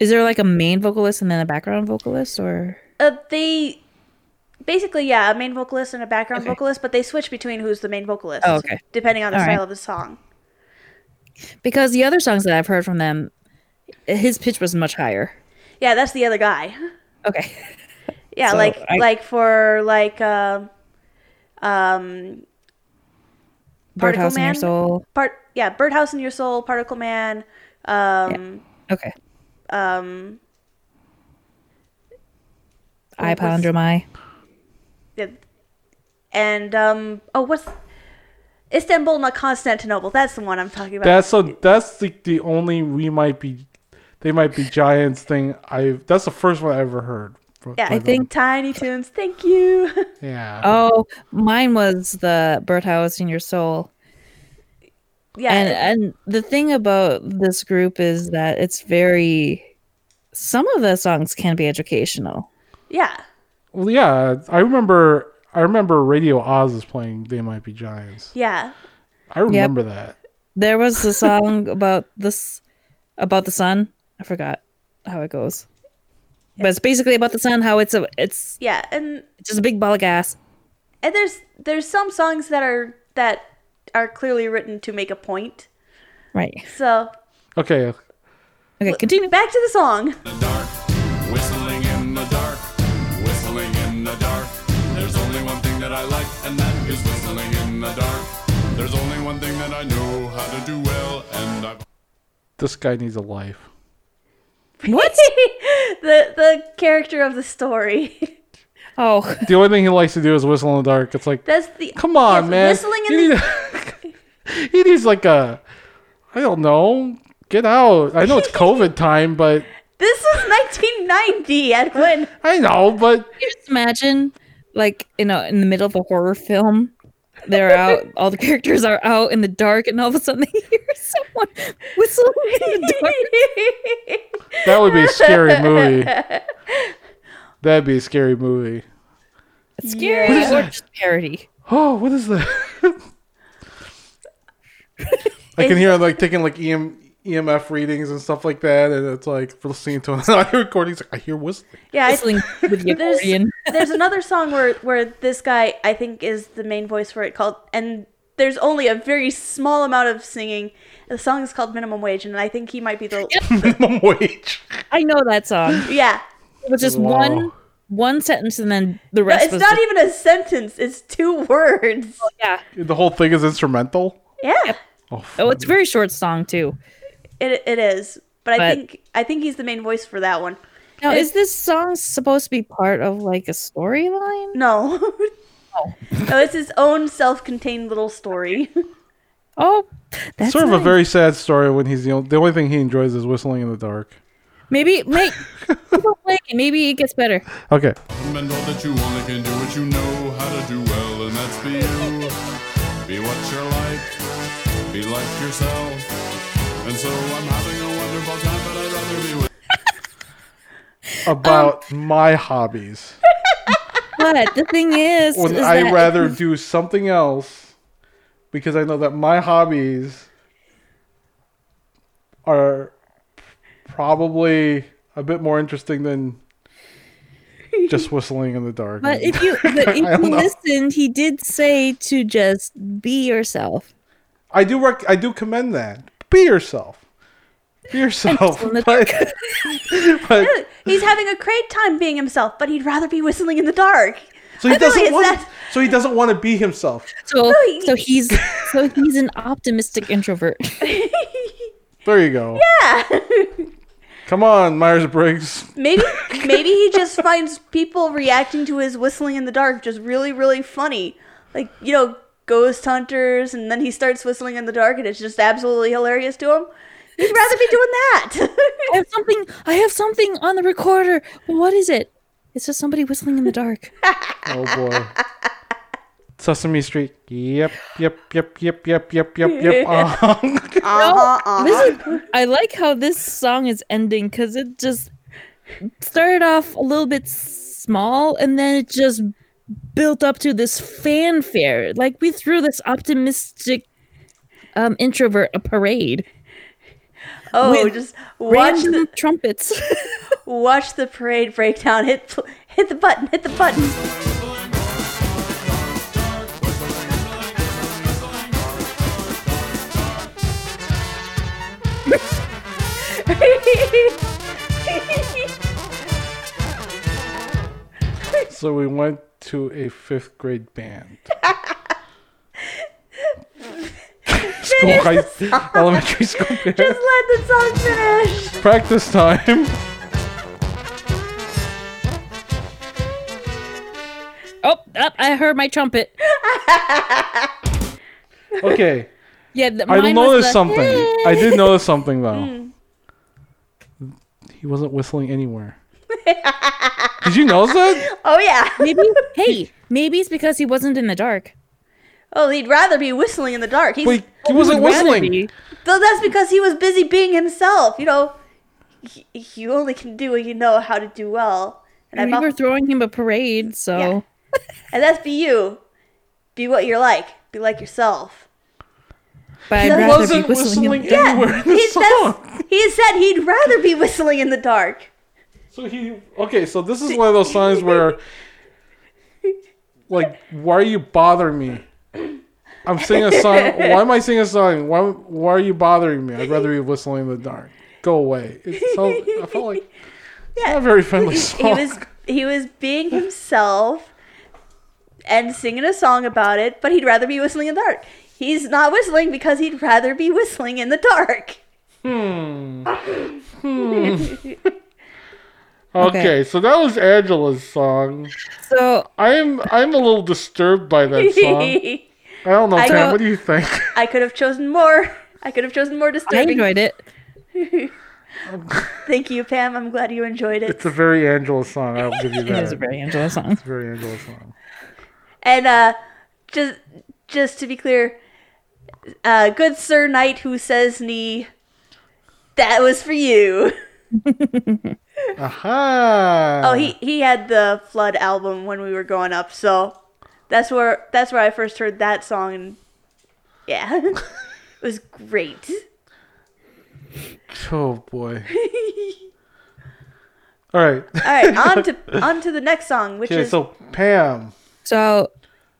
Is there like a main vocalist and then a background vocalist, or uh, they basically yeah, a main vocalist and a background Okay. vocalist, but they switch between who's the main vocalist. Oh, okay. Depending on the All style right. of the song. because the other songs that I've heard from them, his pitch was much higher. Yeah, that's the other guy. Okay. Yeah, So, like I- like for like um um Particle Birdhouse in Your Man? Soul. part yeah, Birdhouse in Your Soul, Particle Man, um Okay. um I What was- yeah, and um oh what's Istanbul not Constantinople. That's the one I'm talking about. That's so that's the the only we might be they might be giants thing I that's the first one I ever heard. yeah, I think- Tiny Toons. Thank you. Yeah. Oh, mine was the Birdhouse in Your Soul. yeah, and and the thing about this group is that it's very some of the songs can be educational yeah. Well, yeah, I remember I remember Radio Oz is playing They Might Be Giants. Yeah. I remember that. there was a song about this about the sun i forgot how it goes but it's basically about the sun how it's a it's Yeah, and it's just a big ball of gas and there's there's some songs that are that are clearly written to make a point. right So Okay. okay continue back to the song. the dark, whistling in the dark, whistling in the dark. There's only one thing that I like, and that is whistling in the dark. There's only one thing that I know how to do well, and I've This guy needs a life. What the the character of the story. oh The only thing he likes to do is whistle in the dark. It's like That's the Come on, yes, man. Whistling in You the need he needs like a I don't know. Get out. I know it's COVID time, but This was 1990, Edwin. I know, but just imagine like you know in the middle of a horror film they're out all the characters are out in the dark and all of a sudden they hear someone whistling in the dark that would be a scary movie. That'd be a scary movie. it's scary or just parody Oh, what is that? I can hear him like taking like EM, EMF readings and stuff like that, and it's like for listening to an audio recording. He's like, I hear whistling. yeah, whistling with the there's, accordion there's another song where where this guy I think is the main voice for it called and there's only a very small amount of singing. The song is called Minimum Wage, and I think he might be the Minimum wage. i know that song yeah. it was just Wow. one one sentence and then the But rest it's was not just, even a sentence. It's two words. Oh, yeah The whole thing is instrumental. Yeah, Oh, oh it's a very short song too it it is. But I think I think he's the main voice for that one. now is this song supposed to be part of like a storyline No. no, it's his own self-contained little story. oh that's sort of a very sad story when he's the only, the only thing he enjoys is whistling in the dark. maybe make people it, maybe it gets better Okay. I've been told that you only can do what you know how to do well, and that's be you. Be what you're like, be like yourself. And so I'm having a wonderful time, but I'd rather be with About my hobbies. but the thing is, When is I that- rather do something else because I know that my hobbies are probably a bit more interesting than just whistling in the dark. But if you but I if don't you know. listened, he did say to just be yourself. I do rec- I do commend that. Be yourself. Be yourself. in the But, but he's having a great time being himself, but he'd rather be whistling in the dark. so he I feel like doesn't want that- so he doesn't want to be himself. So so he's so he's an optimistic introvert. There you go. Yeah. Come on, Myers Briggs. maybe maybe he just finds people reacting to his whistling in the dark just really really funny. Like, you know, ghost hunters and then he starts whistling in the dark and it's just absolutely hilarious to him. He'd rather be doing that. I have something I have something on the recorder. What is it? It's just somebody whistling in the dark. Oh boy. Sesame Street. Yep, yep, yep, yep, yep, yep, yep, yep. Uh-huh. Uh-huh, uh-huh. This is, I like how this song is ending because it just started off a little bit small and then it just built up to this fanfare. Like we threw this optimistic um, introvert a parade. Oh, just watch the trumpets. watch the parade breakdown. Hit hit the button. Hit the button. so we went to a fifth grade band. school, high, elementary school band. Just let the song finish. Practice time. oh, up, I heard my trumpet. Okay, Yeah, the, I noticed the- something. I did notice something though. Hmm. He wasn't whistling anywhere. Did you notice that? Oh yeah. Maybe, hey, maybe it's because he wasn't in the dark. Oh, he'd rather be whistling in the dark. He's Wait, he wasn't whistling. be. Though that's because he was busy being himself. You know, y- you only can do what you know how to do well. And, And we I'm were throwing him a parade, so Yeah. and that's be you. Be what you're like. Be like yourself. but He I'd rather be wasn't whistling. whistling him. anywhere in the He, song. that's, he said he'd rather be whistling in the dark. So he okay. So this is one of those songs where, like, why are you bothering me? I'm singing a song. Why am I singing a song? Why why are you bothering me? I'd rather be whistling in the dark. Go away. It sounds, I felt like it's not a very friendly song. He was he was being himself and singing a song about it, but he'd rather be whistling in the dark. He's not whistling because he'd rather be whistling in the dark. Hmm. Hmm. Okay, so that was Angela's song. So I'm I'm a little disturbed by that song. I don't know, I Pam. go- What do you think? I could have chosen more. I could have chosen more disturbing. I enjoyed it. Thank you, Pam. I'm glad you enjoyed it. It's a very Angela song. I'll give you that. it is a very Angela song. It's very Angela song. And uh, just just to be clear, uh, good Sir Knight who says Ni, that was for you. Aha! Oh, he he had the Flood album when we were growing up, so that's where that's where I first heard that song. And yeah, it was great. Oh boy. All right. All right, on to on to the next song, which Okay, is so Pam. So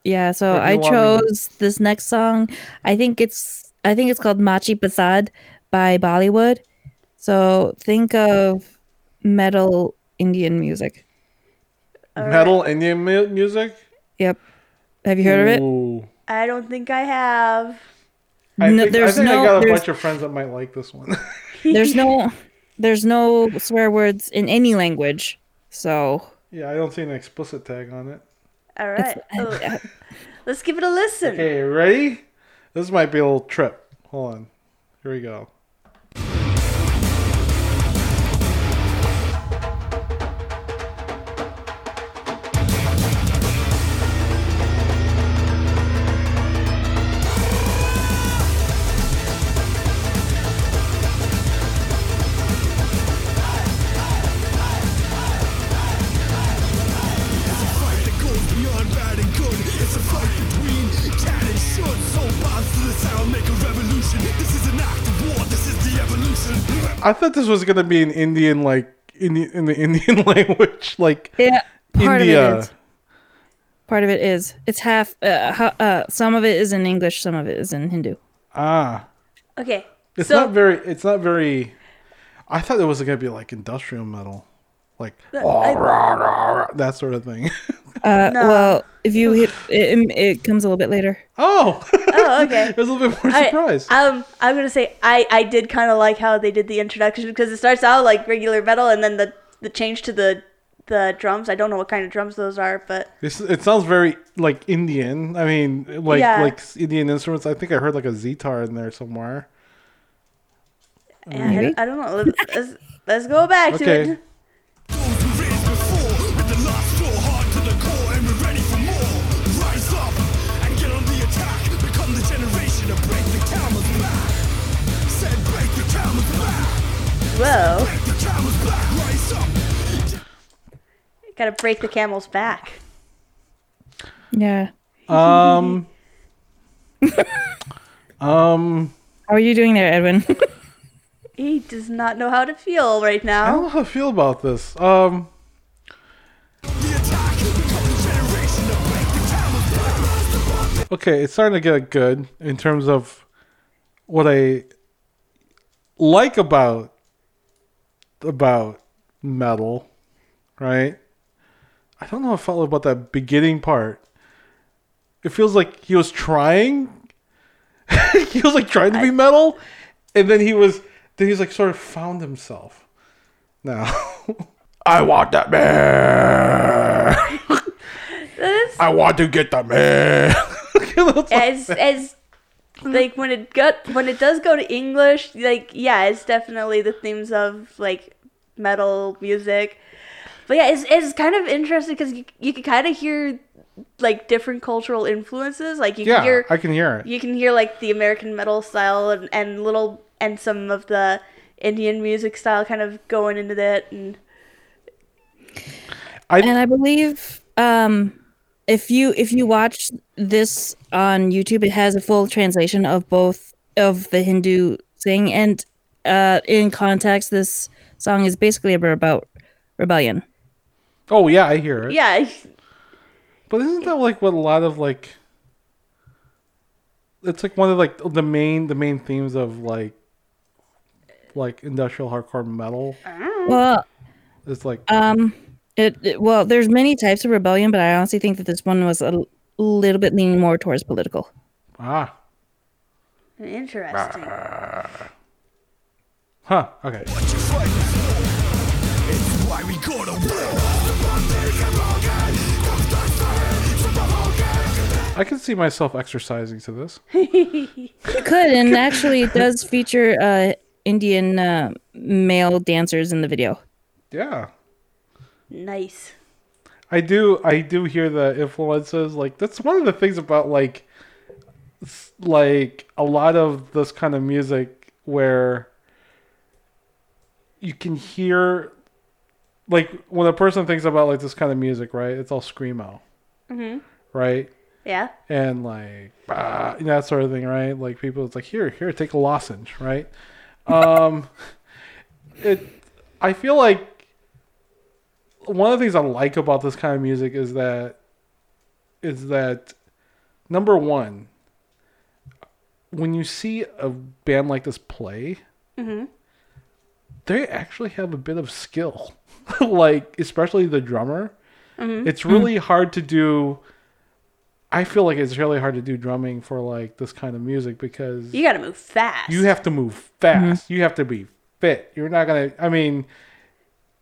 yeah, so I you want me to- chose this next song. I think it's I think it's called Machi Bhasad by Bollywood. So think of metal Indian music. Metal Indian mu- music. Yep. Have you heard of it? I don't think I have. I No, think, I, think no- I got a bunch of friends that might like this one. There's no there's no swear words in any language. So yeah, I don't see an explicit tag on it. All right, oh, let's give it a listen. Okay, ready? This might be a little trip. Hold on. Here we go. I thought this was gonna be an Indian like in the, in the Indian language, like yeah, part India. of it is. Part of it is. It's half uh, ha- uh some of it is in English, some of it is in Hindu. Ah, Okay, it's so not very. It's not very. I thought it was gonna be like industrial metal, like rah, rah, rah, rah, that sort of thing. Uh, No. well, if you hit it, it comes a little bit later. oh, oh okay. I was a little bit more All right, surprised. Um, I'm gonna say I I did kind of like how they did the introduction because it starts out like regular metal and then the the change to the the drums. I don't know what kind of drums those are, but This, it sounds very like Indian. I mean, like Yeah. like Indian instruments. I think I heard like a sitar in there somewhere. yeah, I, I don't know. Let's, let's, let's go back to Okay. It. Gotta break the camel's back. Yeah. Um. um. How are you doing there, Edwin? He does not know how to feel right now. I don't know how to feel about this. Um. Okay, it's starting to get good in terms of what I like about about metal, right? I don't know how I felt about that beginning part. It feels like he was trying. he was like trying to be metal, and then he was then he's like sort of found himself. Now, I want that man. I want to get the man. as as like when it got when it does go to English, like yeah, it's definitely the themes of like metal music. But yeah, it's it's kind of interesting because you you can kind of hear like different cultural influences. Like you yeah, can hear I can hear it. you can hear like the American metal style and, and little and some of the Indian music style kind of going into that and I, and I believe um if you if you watch this on YouTube, it has a full translation of both of the Hindu thing and uh in context this song is basically about, about rebellion. Oh yeah, I hear it. yeah, But isn't that like what a lot of like? It's like one of like the main the main themes of like like industrial hardcore metal. Well, It's like um it, it- well there's many types of rebellion, but I honestly think that this one was a l- little bit leaning more towards political. ah interesting. huh okay. I can see myself exercising to this. You could, and actually it does feature uh Indian uh, male dancers in the video. Yeah. Nice. I do I do hear the influences like that's one of the things about like like a lot of this kind of music where you can hear like when a person thinks about like this kind of music, right? It's all screamo. Mhm. Right? Yeah. And like ah, that sort of thing, right? Like people it's like here, here, take a lozenge, right? Um it I feel like one of the things I like about this kind of music is that is that number one, when you see a band like this play, Mhm. they actually have a bit of skill. like especially the drummer. Mhm. It's really hard to do I feel like it's really hard to do drumming for like this kind of music because You gotta move fast. you have to move fast. You have to be fit. You're not gonna. I mean,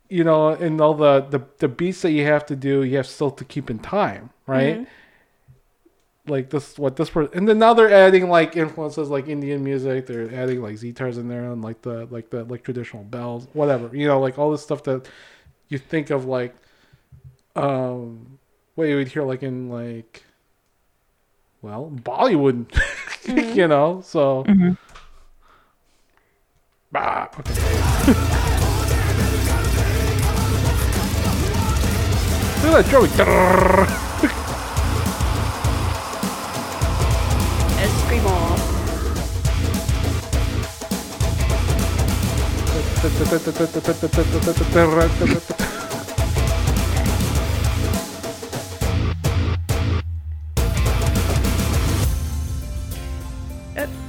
you know, and all the the the beats that you have to do, you have still to keep in time, right? Mhm. Like this, what this was, and then now they're adding like influences like Indian music. They're adding like sitars in there and like the like the like traditional bells, whatever. You know, like all this stuff that you think of like um what you would hear like in like well Bollywood, you know. So. Bah, okay. Look at that Joey.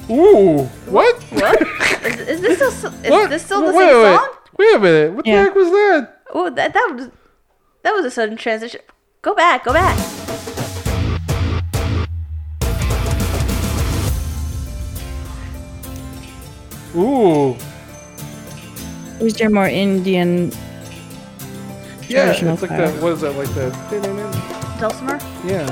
Ooh, what? What? is, is this still, is What? this still the wait, same wait, song? Wait a minute. What Yeah. the heck was that? Oh, that that was that was a sudden transition. Go back, go back. Ooh. It was your more Indian. Yeah, it's like style. the, what is that, like the, Dulcimer. yeah.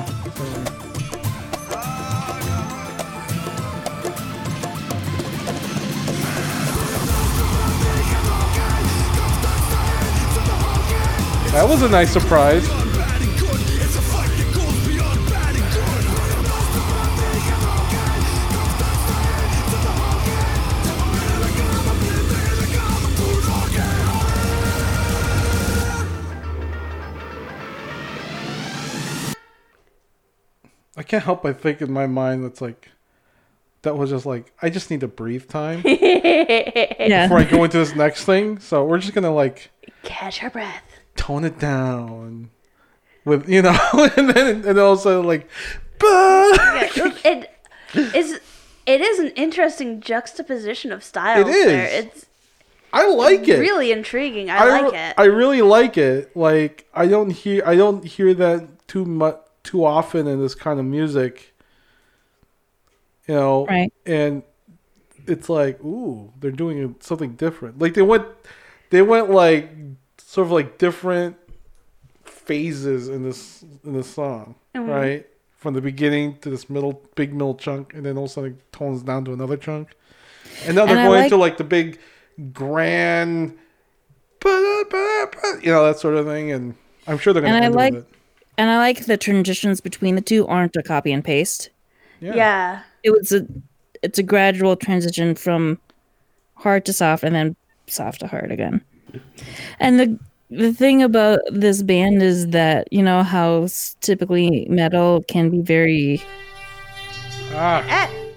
That was a nice surprise. Can't help but think in my mind that's like that was just like I just need to breathe time Yeah. before I go into this next thing. So we're just gonna like Catch our breath. tone it down with you know, and then and also like! Yeah, it is. It is an interesting juxtaposition of styles. It is. There. It's I like it. really intriguing. I, I like re- it. I really like it. Like I don't hear I don't hear that too much too often in this kind of music. You know, Right. And it's like, ooh, they're doing something different. Like they went, they went like sort of like different phases in this in this song, Mm-hmm. right? From the beginning to this middle big middle chunk, and then all of a sudden it tones down to another chunk, and now they're And going like- to like the big grand, you know that sort of thing, and I'm sure they're gonna And I like- with it. And I like the transitions between the two aren't a copy and paste. yeah. It was a it's a gradual transition from hard to soft and then soft to hard again. And the the thing about this band is that you know how typically metal can be very Ah, Eh,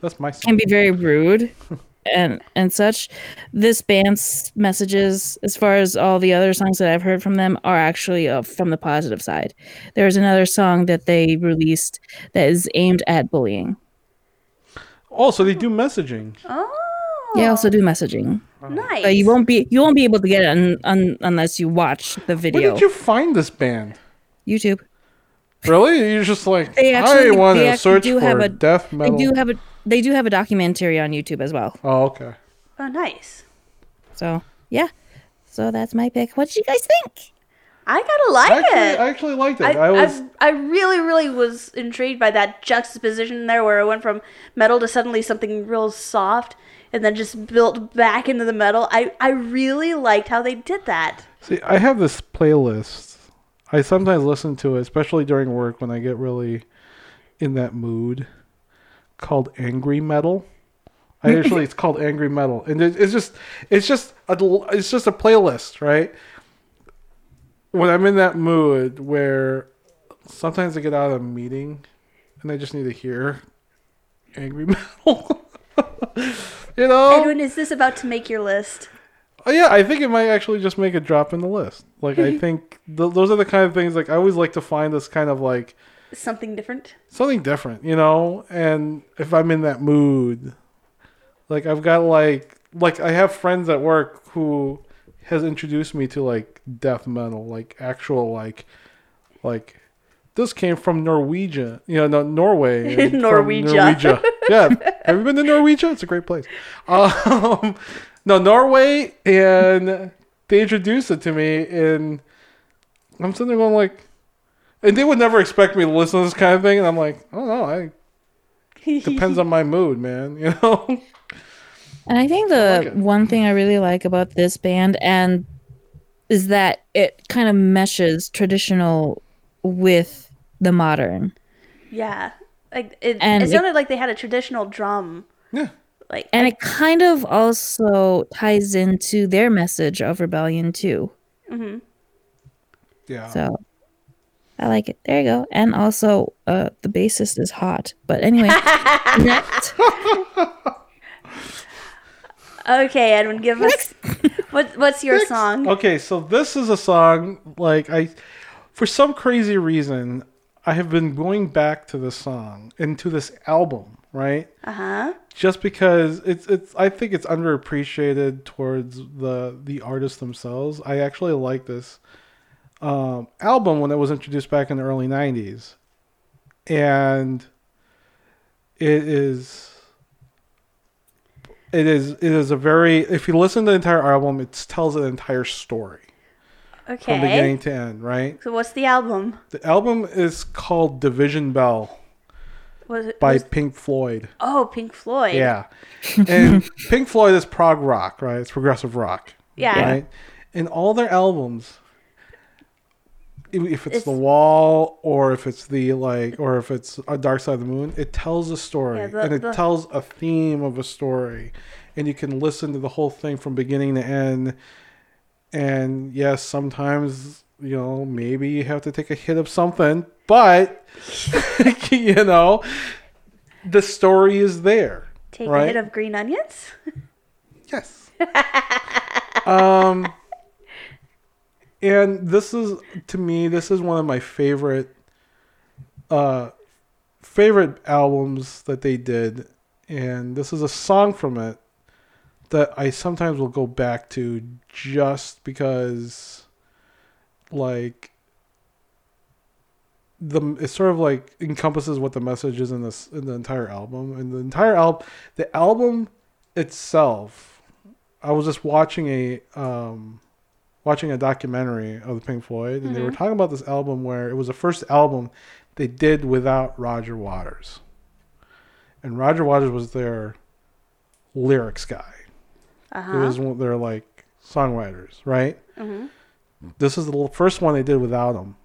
that's my song. can be very rude and and such this band's messages as far as all the other songs that i've heard from them are actually uh, from the positive side there's another song that they released that is aimed at bullying Oh, so they do messaging. oh. they also do messaging Nice. but you won't be you won't be able to get it un, un, unless you watch the video. Where video did you find this band? youtube Really? You're just like They I want to actually search do for have a- death they metal. do have a they do have a documentary on youtube as well oh, okay. Oh, nice. so yeah so that's my pick what did you guys think I gotta like Actually, it. I actually liked it. I, I, was. I, I really, really was intrigued by that juxtaposition there where it went from metal to suddenly something real soft and then just built back into the metal. I, I really liked how they did that. See, I have this playlist. I sometimes listen to it, especially during work when I get really in that mood. Called angry metal. I usually it's called angry metal, and it, it's just, it's just a, it's just a playlist, right? When I'm in that mood where sometimes I get out of a meeting and I just need to hear angry metal. you know, Edwin, is this about to make your list? Oh yeah, I think it might actually just make a drop in the list. Like I think th- those are the kind of things like I always like to find this kind of like Something different? something different, you know. And if I'm in that mood, like I've got like like I have friends at work who has introduced me to like death metal, like actual like like this came from Norwegian, you know, no, Norway, and from Norwegia. Norwegia. Yeah, have you been to Norwegia? It's a great place. Um, no, Norway, and they introduced it to me, and I'm sitting there going like, and they would never expect me to listen to this kind of thing, and I'm like, I don't know, I depends on my mood, man, you know. And I think the like one thing I really like about this band and is that it kind of meshes traditional with the modern. Yeah. Like it, And it it- sounded like they had a traditional drum. Yeah. Like And it kind of also ties into their message of rebellion too. Mm-hmm. Yeah. So I like it. There you go. And also uh the bassist is hot. But anyway, next. Okay, Edwin, give us what what's your song? Okay, so this is a song like I, for some crazy reason, I have been going back to this song and to this album, right? Uh-huh. Just because it's it's I think it's underappreciated towards the the artists themselves. I actually like this um, album when it was introduced back in the early '90s, and it is it is it is a very if you listen to the entire album, it tells an entire story okay from beginning to end, right? So what's the album? The album is called Division Bell Was it by was- Pink Floyd. Oh, Pink Floyd. Yeah. And Pink Floyd is prog rock, right? It's progressive rock. Yeah. Right? and all their albums, if- it's, It's- The Wall or if it's the like or if it's A Dark Side of the Moon, it tells a story Yeah, the- and it the- tells a theme of a story. And you can listen to the whole thing from beginning to end. And yes, sometimes, you know, maybe you have to take a hit of something but you know, the story is there. Take a hit of green onions. Yes. um, and this is to me, this is one of my favorite, uh, favorite albums that they did, and this is a song from it that I sometimes will go back to just because, like. The it sort of like encompasses what the message is in this in the entire album and the entire album the album itself I was just watching a um, watching a documentary of the Pink Floyd, and they were talking about this album where it was the first album they did without Roger Waters, and Roger Waters was their lyrics guy. Uh It was one of their like songwriters, right? This is the first one they did without him,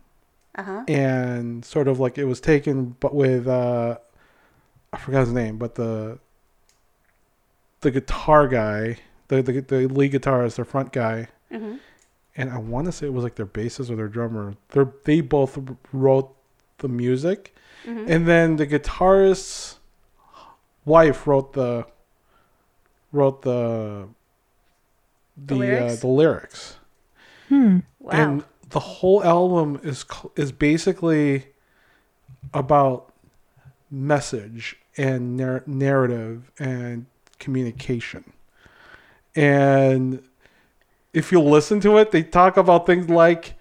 Uh huh. and sort of like it was taken, but with uh, I forgot his name, but the the guitar guy, the the, the lead guitarist, their front guy, Mm-hmm. And I want to say it was like their bassist or their drummer. They they both wrote the music, Mm-hmm. and then the guitarist's wife wrote the wrote the The the the lyrics? lyrics. Uh, the lyrics. Wow. And the whole album is is basically about message and nar- narrative and communication. And if you listen to it, they talk about things like,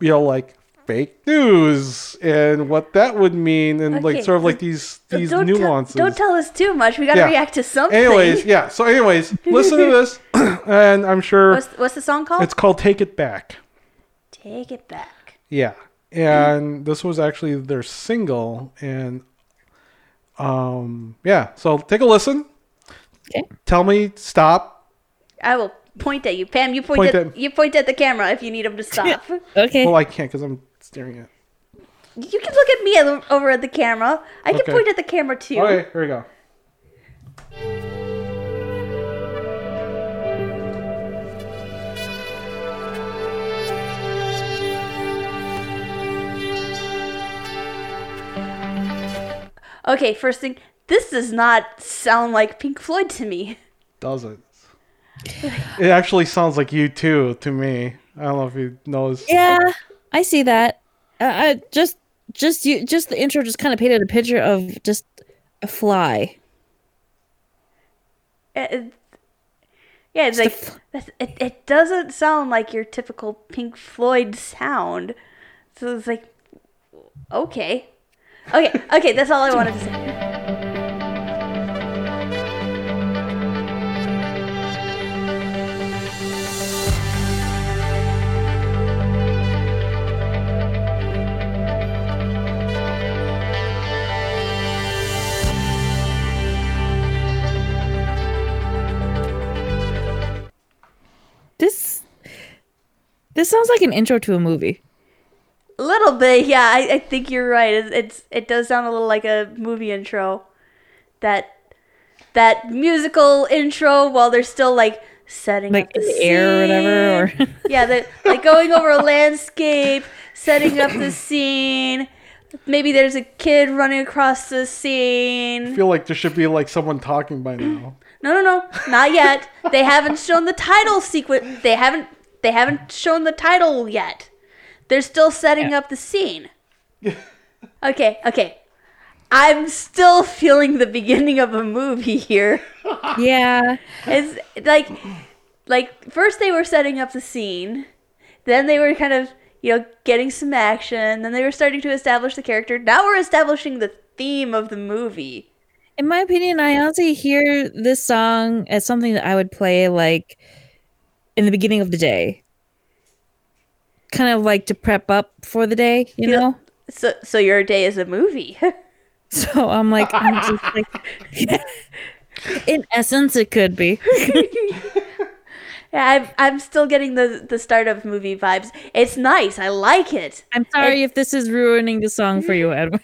you know, like fake news and what that would mean, and like sort of like these So these don't tell- nuances. don't tell us too much. We gotta Yeah. react to something. Anyways, yeah. So, anyways, listen to this, and I'm sure What's, what's the song called? it's called "Take It Back." Take it back. Yeah. And this was actually their single and um yeah, so take a listen. Okay. Tell me stop. I will point at you, Pam. You point, Point at, at- you point at the camera if you need him to stop. Okay. Well, I can't cuz I'm staring at. you can look at me at- over at the camera. I can Okay. point at the camera too. Okay, here we go. Okay, first thing, this does not sound like Pink Floyd to me. Doesn't. It actually sounds like U2 to me. I don't know if you noticed. Yeah, I see that. Uh, I just, just you, just the intro just kind of painted a picture of just a fly. It- it- yeah, it's Just like that's- it, it doesn't sound like your typical Pink Floyd sound. So it's like, okay, okay, okay. That's all I wanted to say. This sounds like an intro to a movie. A little bit, yeah. I, I think you're right. It, it's it does sound a little like a movie intro. That that musical intro while they're still like setting like up the, in the air or whatever. Or yeah, they like going over a landscape, setting up the scene. Maybe there's a kid running across the scene. I feel like there should be like someone talking by now. No, no, no, not yet. They haven't shown the title sequence. They haven't. They haven't shown the title yet. They're still setting up the scene. Okay, okay. I'm still feeling the beginning of a movie here. yeah, It's like, like first they were setting up the scene, then they were kind of you know getting some action, then they were starting to establish the character. Now we're establishing the theme of the movie. in my opinion, I honestly hear this song as something that I would play like in the beginning of the day, kind of like to prep up for the day, you Feel- know. So, so your day is a movie. So I'm like, I'm just like, in essence, it could be. Yeah, I'm, I'm still getting the the start of movie vibes. It's nice. I like it. I'm sorry if this is ruining the song for you, Edwin.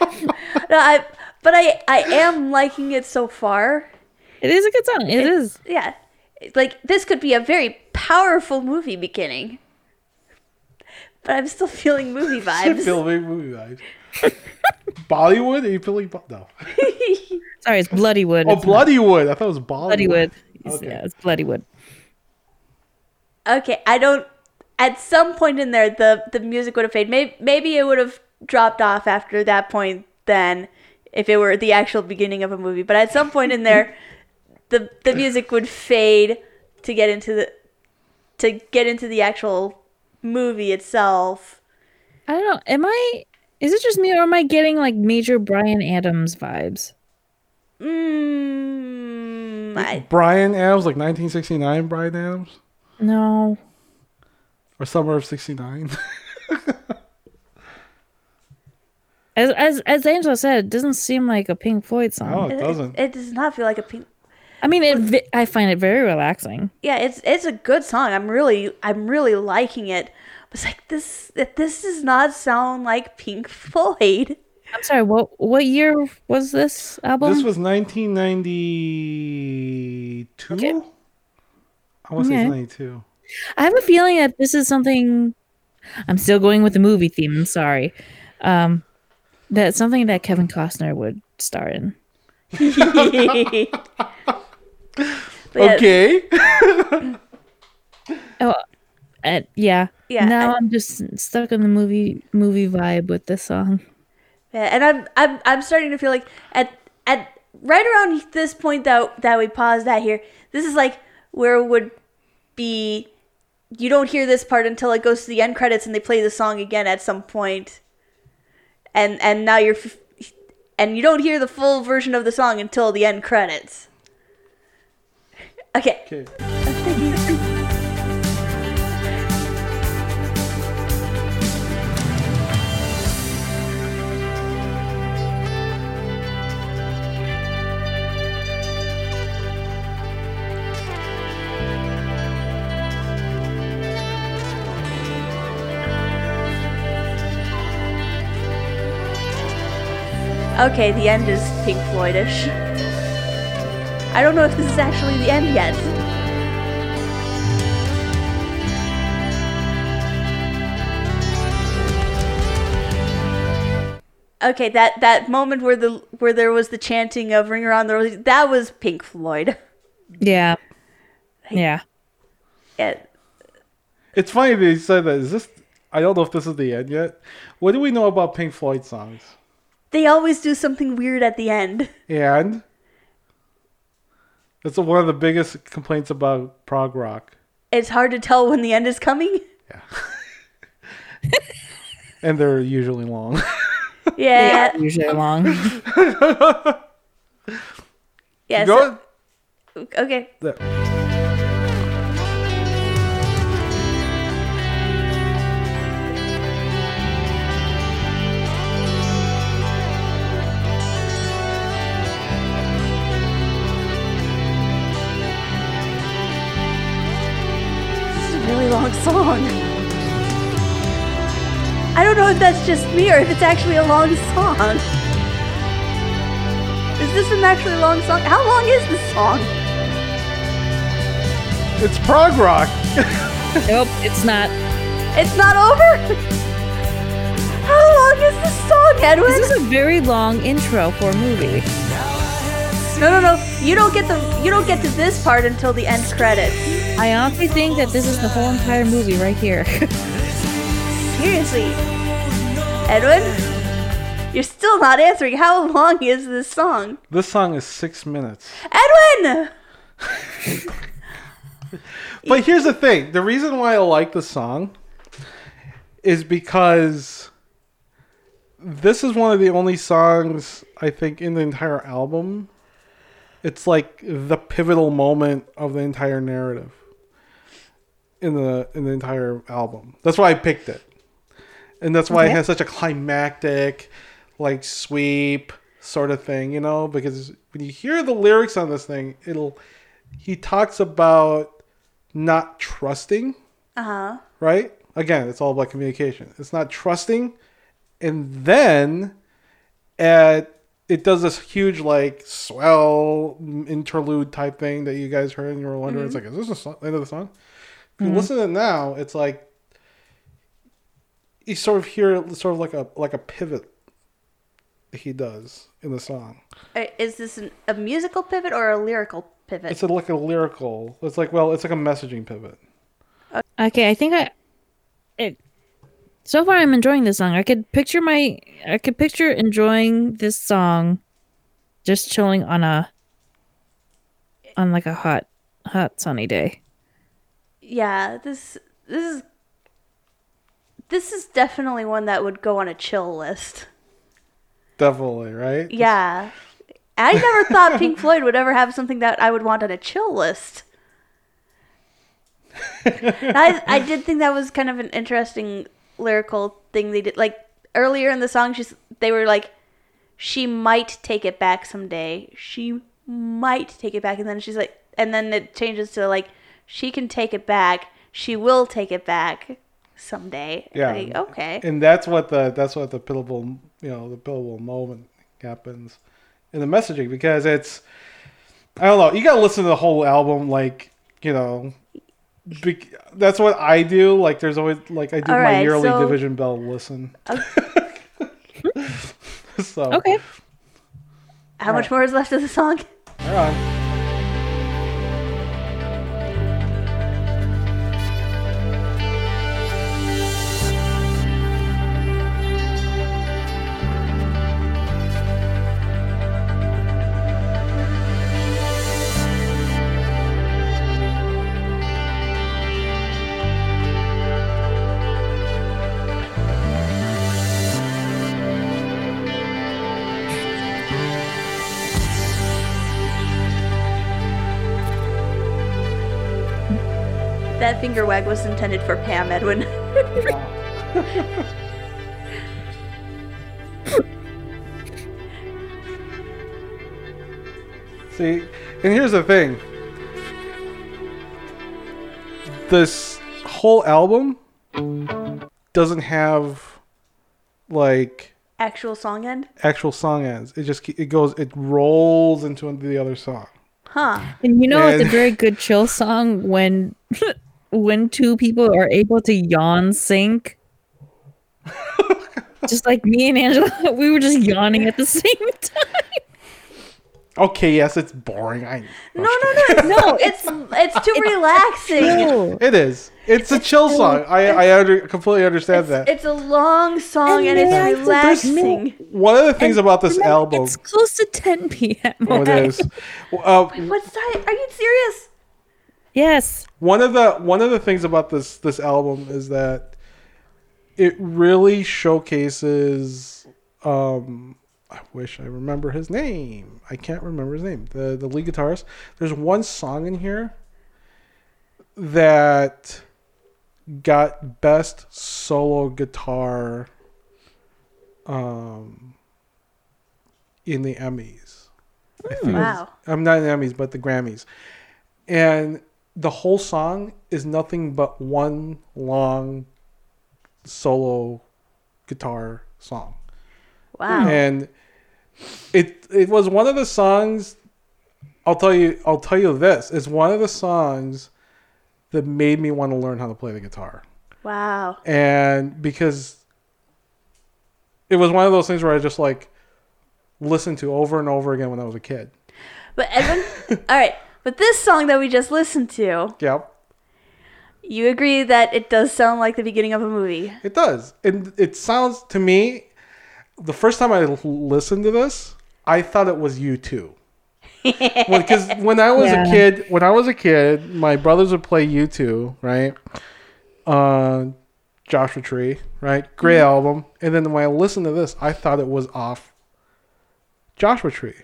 No, I, but I I am liking it so far. it is a good song. It is. Yeah, like this could be a very powerful movie beginning. but I'm still feeling movie vibes. feeling movie vibes. Bollywood? Are you feeling? Bo- no. Sorry, it's Bloodywood. Oh, It's not I thought it was Bollywood. Bloodywood. It's- Okay. Yeah, it's Bloodywood. okay, I don't. At some point in there, the the music would have faded. Maybe maybe it would have dropped off after that point. Then, if it were the actual beginning of a movie, but at some point in there, the the music would fade to get into the to get into the actual movie itself. I don't know. Am I? Is it just me, or am I getting like major Bryan Adams vibes? Mm, I, Bryan Adams, like 1969 Bryan Adams? No. Or summer of 69? As as as Angela said, it doesn't seem like a Pink Floyd song. no, it doesn't. it does not feel like a pink. I mean, it. I find it very relaxing. yeah, it's it's a good song. I'm really I'm really liking it. But it's like this that this does not sound like Pink Floyd. I'm sorry. What what year was this album? This was 1992? Okay. I want to Okay. it's 92. I have a feeling that this is something. I'm still going with the movie theme. I'm sorry. Um, that's something that Kevin Costner would star in. But Okay. Oh, uh, yeah. Yeah, Now I- I'm just stuck in the movie movie vibe with this song. Yeah, and I'm I'm I'm starting to feel like at at right around this point that that we paused at here, this is like where it would be you don't hear this part until it goes to the end credits and they play the song again at some point. And and now you're f- and you don't hear the full version of the song until the end credits. Okay. okay. Okay, the end is Pink Floydish. I don't know if this is actually the end yet. Okay, that that moment where the where there was the chanting of "Ring Around the Rosie," that was Pink Floyd. Yeah. Yeah. Yeah, It's funny that you said that. Is this. I don't know if this is the end yet. What do we know about Pink Floyd songs? they always do something weird at the end. And. That's one of the biggest complaints about prog rock. It's hard to tell when the end is coming. Yeah. and they're usually long. Yeah, Usually long. yeah. Go so- okay. there. Song. I don't know if that's just me or if it's actually a long song. Is this an actually long song? How long is this song? It's prog rock. nope, it's not. It's not over? How long is this song, Edwin? This is a very long intro for a movie. No, no, no. You don't get the you don't get to this part until the end credits. I honestly think that this is the whole entire movie right here. Seriously. Edwin? You're still not answering. How long is this song? This song is six minutes. Edwin! But here's the thing: the reason why I like the song is because this is one of the only songs I think in the entire album. It's like the pivotal moment of the entire narrative in the in the entire album. That's why I picked it, and that's why it has such a climactic, like sweep sort of thing. You know, because when you hear the lyrics on this thing, it'll he talks about not trusting, Uh-huh. right? Again, it's all about communication. It's not trusting, and then at it does this huge like swell interlude type thing that you guys heard and you were wondering. It's like, is this the end of the song? If you listen to it now, it's like you sort of hear sort of like a like a pivot he does in the song. Uh, Is this an, a musical pivot or a lyrical pivot? It's a, like a lyrical. It's like well, it's like a messaging pivot. Okay, I think I. It, so far, I'm enjoying this song. I could picture my. I could picture enjoying this song, just chilling on a. On like a hot, hot sunny day. yeah, this this is this is definitely one that would go on a chill list. Definitely, right? Yeah. I never thought Pink Floyd would ever have something that I would want on a chill list. I I did think that was kind of an interesting lyrical thing they did. Like earlier in the song, she's they were like, she might take it back someday. She might take it back, and then she's like, and then it changes to like, she can take it back. She will take it back someday. Yeah. Like, okay. And that's what the that's what the pillable you know the pillable moment happens in the messaging because it's I don't know you gotta listen to the whole album like you know bec that's what I do like there's always like I do All my right, yearly so- division bell listen so Okay. How much more is left of the song? all right. Finger wag was intended for Pam Edwin. See, and here's the thing. This whole album doesn't have like Actual song end? actual song ends. It just it goes it rolls into the other song. Huh. And you know, it's a very good chill song when when two people are able to yawn sync. just like me and Angela, we were just yawning at the same time. Okay, yes, it's boring. I No, no, no, no. It's it's too relaxing. No. It is. It's a chill song. I I under, completely understand It's, that. it's a long song and, And it's there's- relaxing. One of the things about this album, It's close to 10 p.m. oh, it is. Uh, What's that? Are you serious? Yes. one of the one of the things about this this album is that it really showcases um I wish I remember his name. I can't remember his name. The the lead guitarist. There's one song in here that got best solo guitar um in the Emmys. Think it was- Wow. I'm not in the Emmys, but the Grammys. And the whole song is nothing but one long solo guitar song. Wow. And it it was one of the songs I'll tell you I'll tell you this. It's one of the songs that made me want to learn how to play the guitar. Wow. And because it was one of those things where I just like listened to over and over again when I was a kid. But Edwin, all right. But this song that we just listened to, Yep. you agree that it does sound like the beginning of a movie. It does. And it sounds to me, the first time I l- listened to this, I thought it was U2. Because when I was Yeah. a kid, when I was a kid, my brothers would play U2, right? Uh, Joshua Tree, right? Great album. And then when I listened to this, I thought it was off Joshua Tree.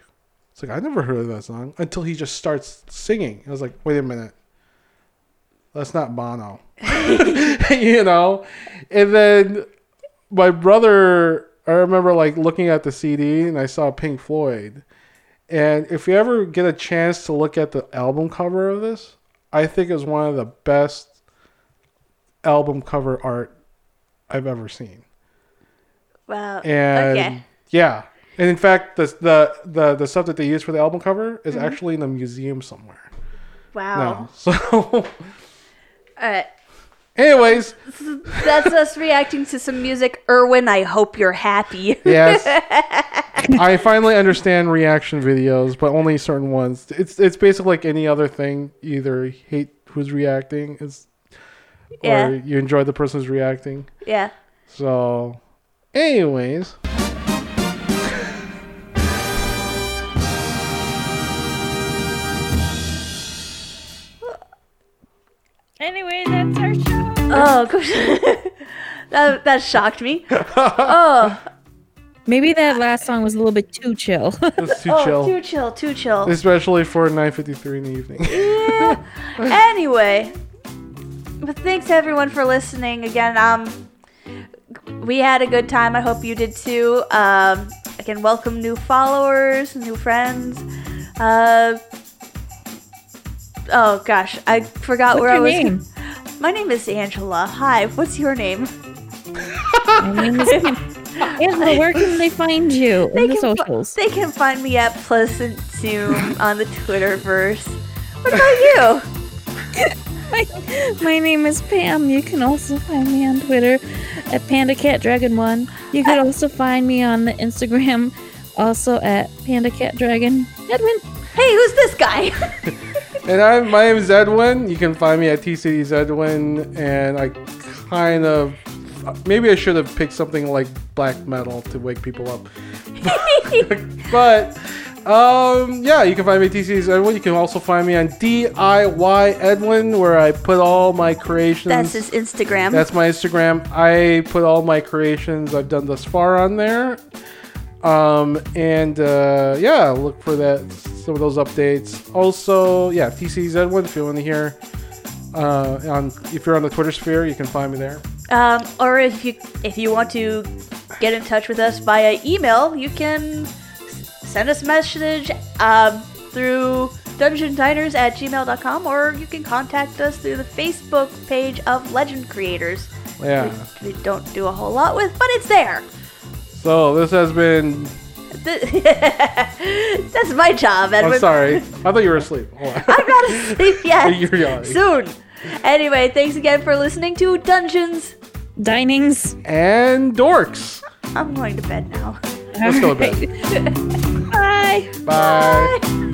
It's like I never heard of that song until he just starts singing. I was like, wait a minute, that's not Bono, you know. And then my brother, I remember like looking at the CD and I saw Pink Floyd. And if you ever get a chance to look at the album cover of this, I think it's one of the best album cover art I've ever seen. Wow. And okay. yeah, and in fact, the the the the stuff that they use for the album cover is mm-hmm. actually in a museum somewhere. Wow. now. So right. Anyways, That's us reacting to some music. Edwin, I hope you're happy. yes, I finally understand reaction videos, but only certain ones. It's it's basically like any other thing. Either hate who's reacting, is or Yeah. you enjoy the person who's reacting. Yeah. So, anyways, Anyway, that's our show. Oh, gosh. that, that shocked me. Oh, Maybe that last song was a little bit too chill. it's too oh chill, too chill, too chill. especially for 9:53 in the evening. yeah. anyway, but thanks everyone for listening again. Um, we had a good time. I hope you did too. Um, again, welcome new followers, new friends. Uh, oh gosh, I forgot What's where I was. name? My name is Angela. Hi, what's your name? My name is Angela. Where can they find you in the can fi- socials? they can find me at Pleasant Zoom on the Twitterverse. What about you? My, my name is Pam. You can also find me on Twitter at PandaCatDragon1. You can also find me on the Instagram also at PandaCatDragon. Edwin. Hey, who's this guy? And I'm my name is Edwin. You can find me at TCD's Edwin, and I kind of maybe I should have picked something like black metal to wake people up. but um, yeah, you can find me at TCD's Edwin. You can also find me on DIY Edwin, where I put all my creations. That's his Instagram. That's my Instagram. I put all my creations I've done thus far on there. Um, and uh, yeah, look for that some of those updates. Also, yeah, TCZ1 if you want to hear uh, on if you're on the Twitter sphere, you can find me there. Um, or if you if you want to get in touch with us via email, you can send us a message um, through dungeondiners at gmail.com or you can contact us through the Facebook page of Legend Creators. Yeah. We don't do a whole lot with, but it's there. So this has been. That's my job, Edwin. I'm sorry. I thought you were asleep. Hold on. I'm not asleep yet. You're yawning. Soon. Anyway, thanks again for listening to Dungeons. Diners. And dorks. I'm going to bed now. Let's go to bed. Bye. Bye. Bye.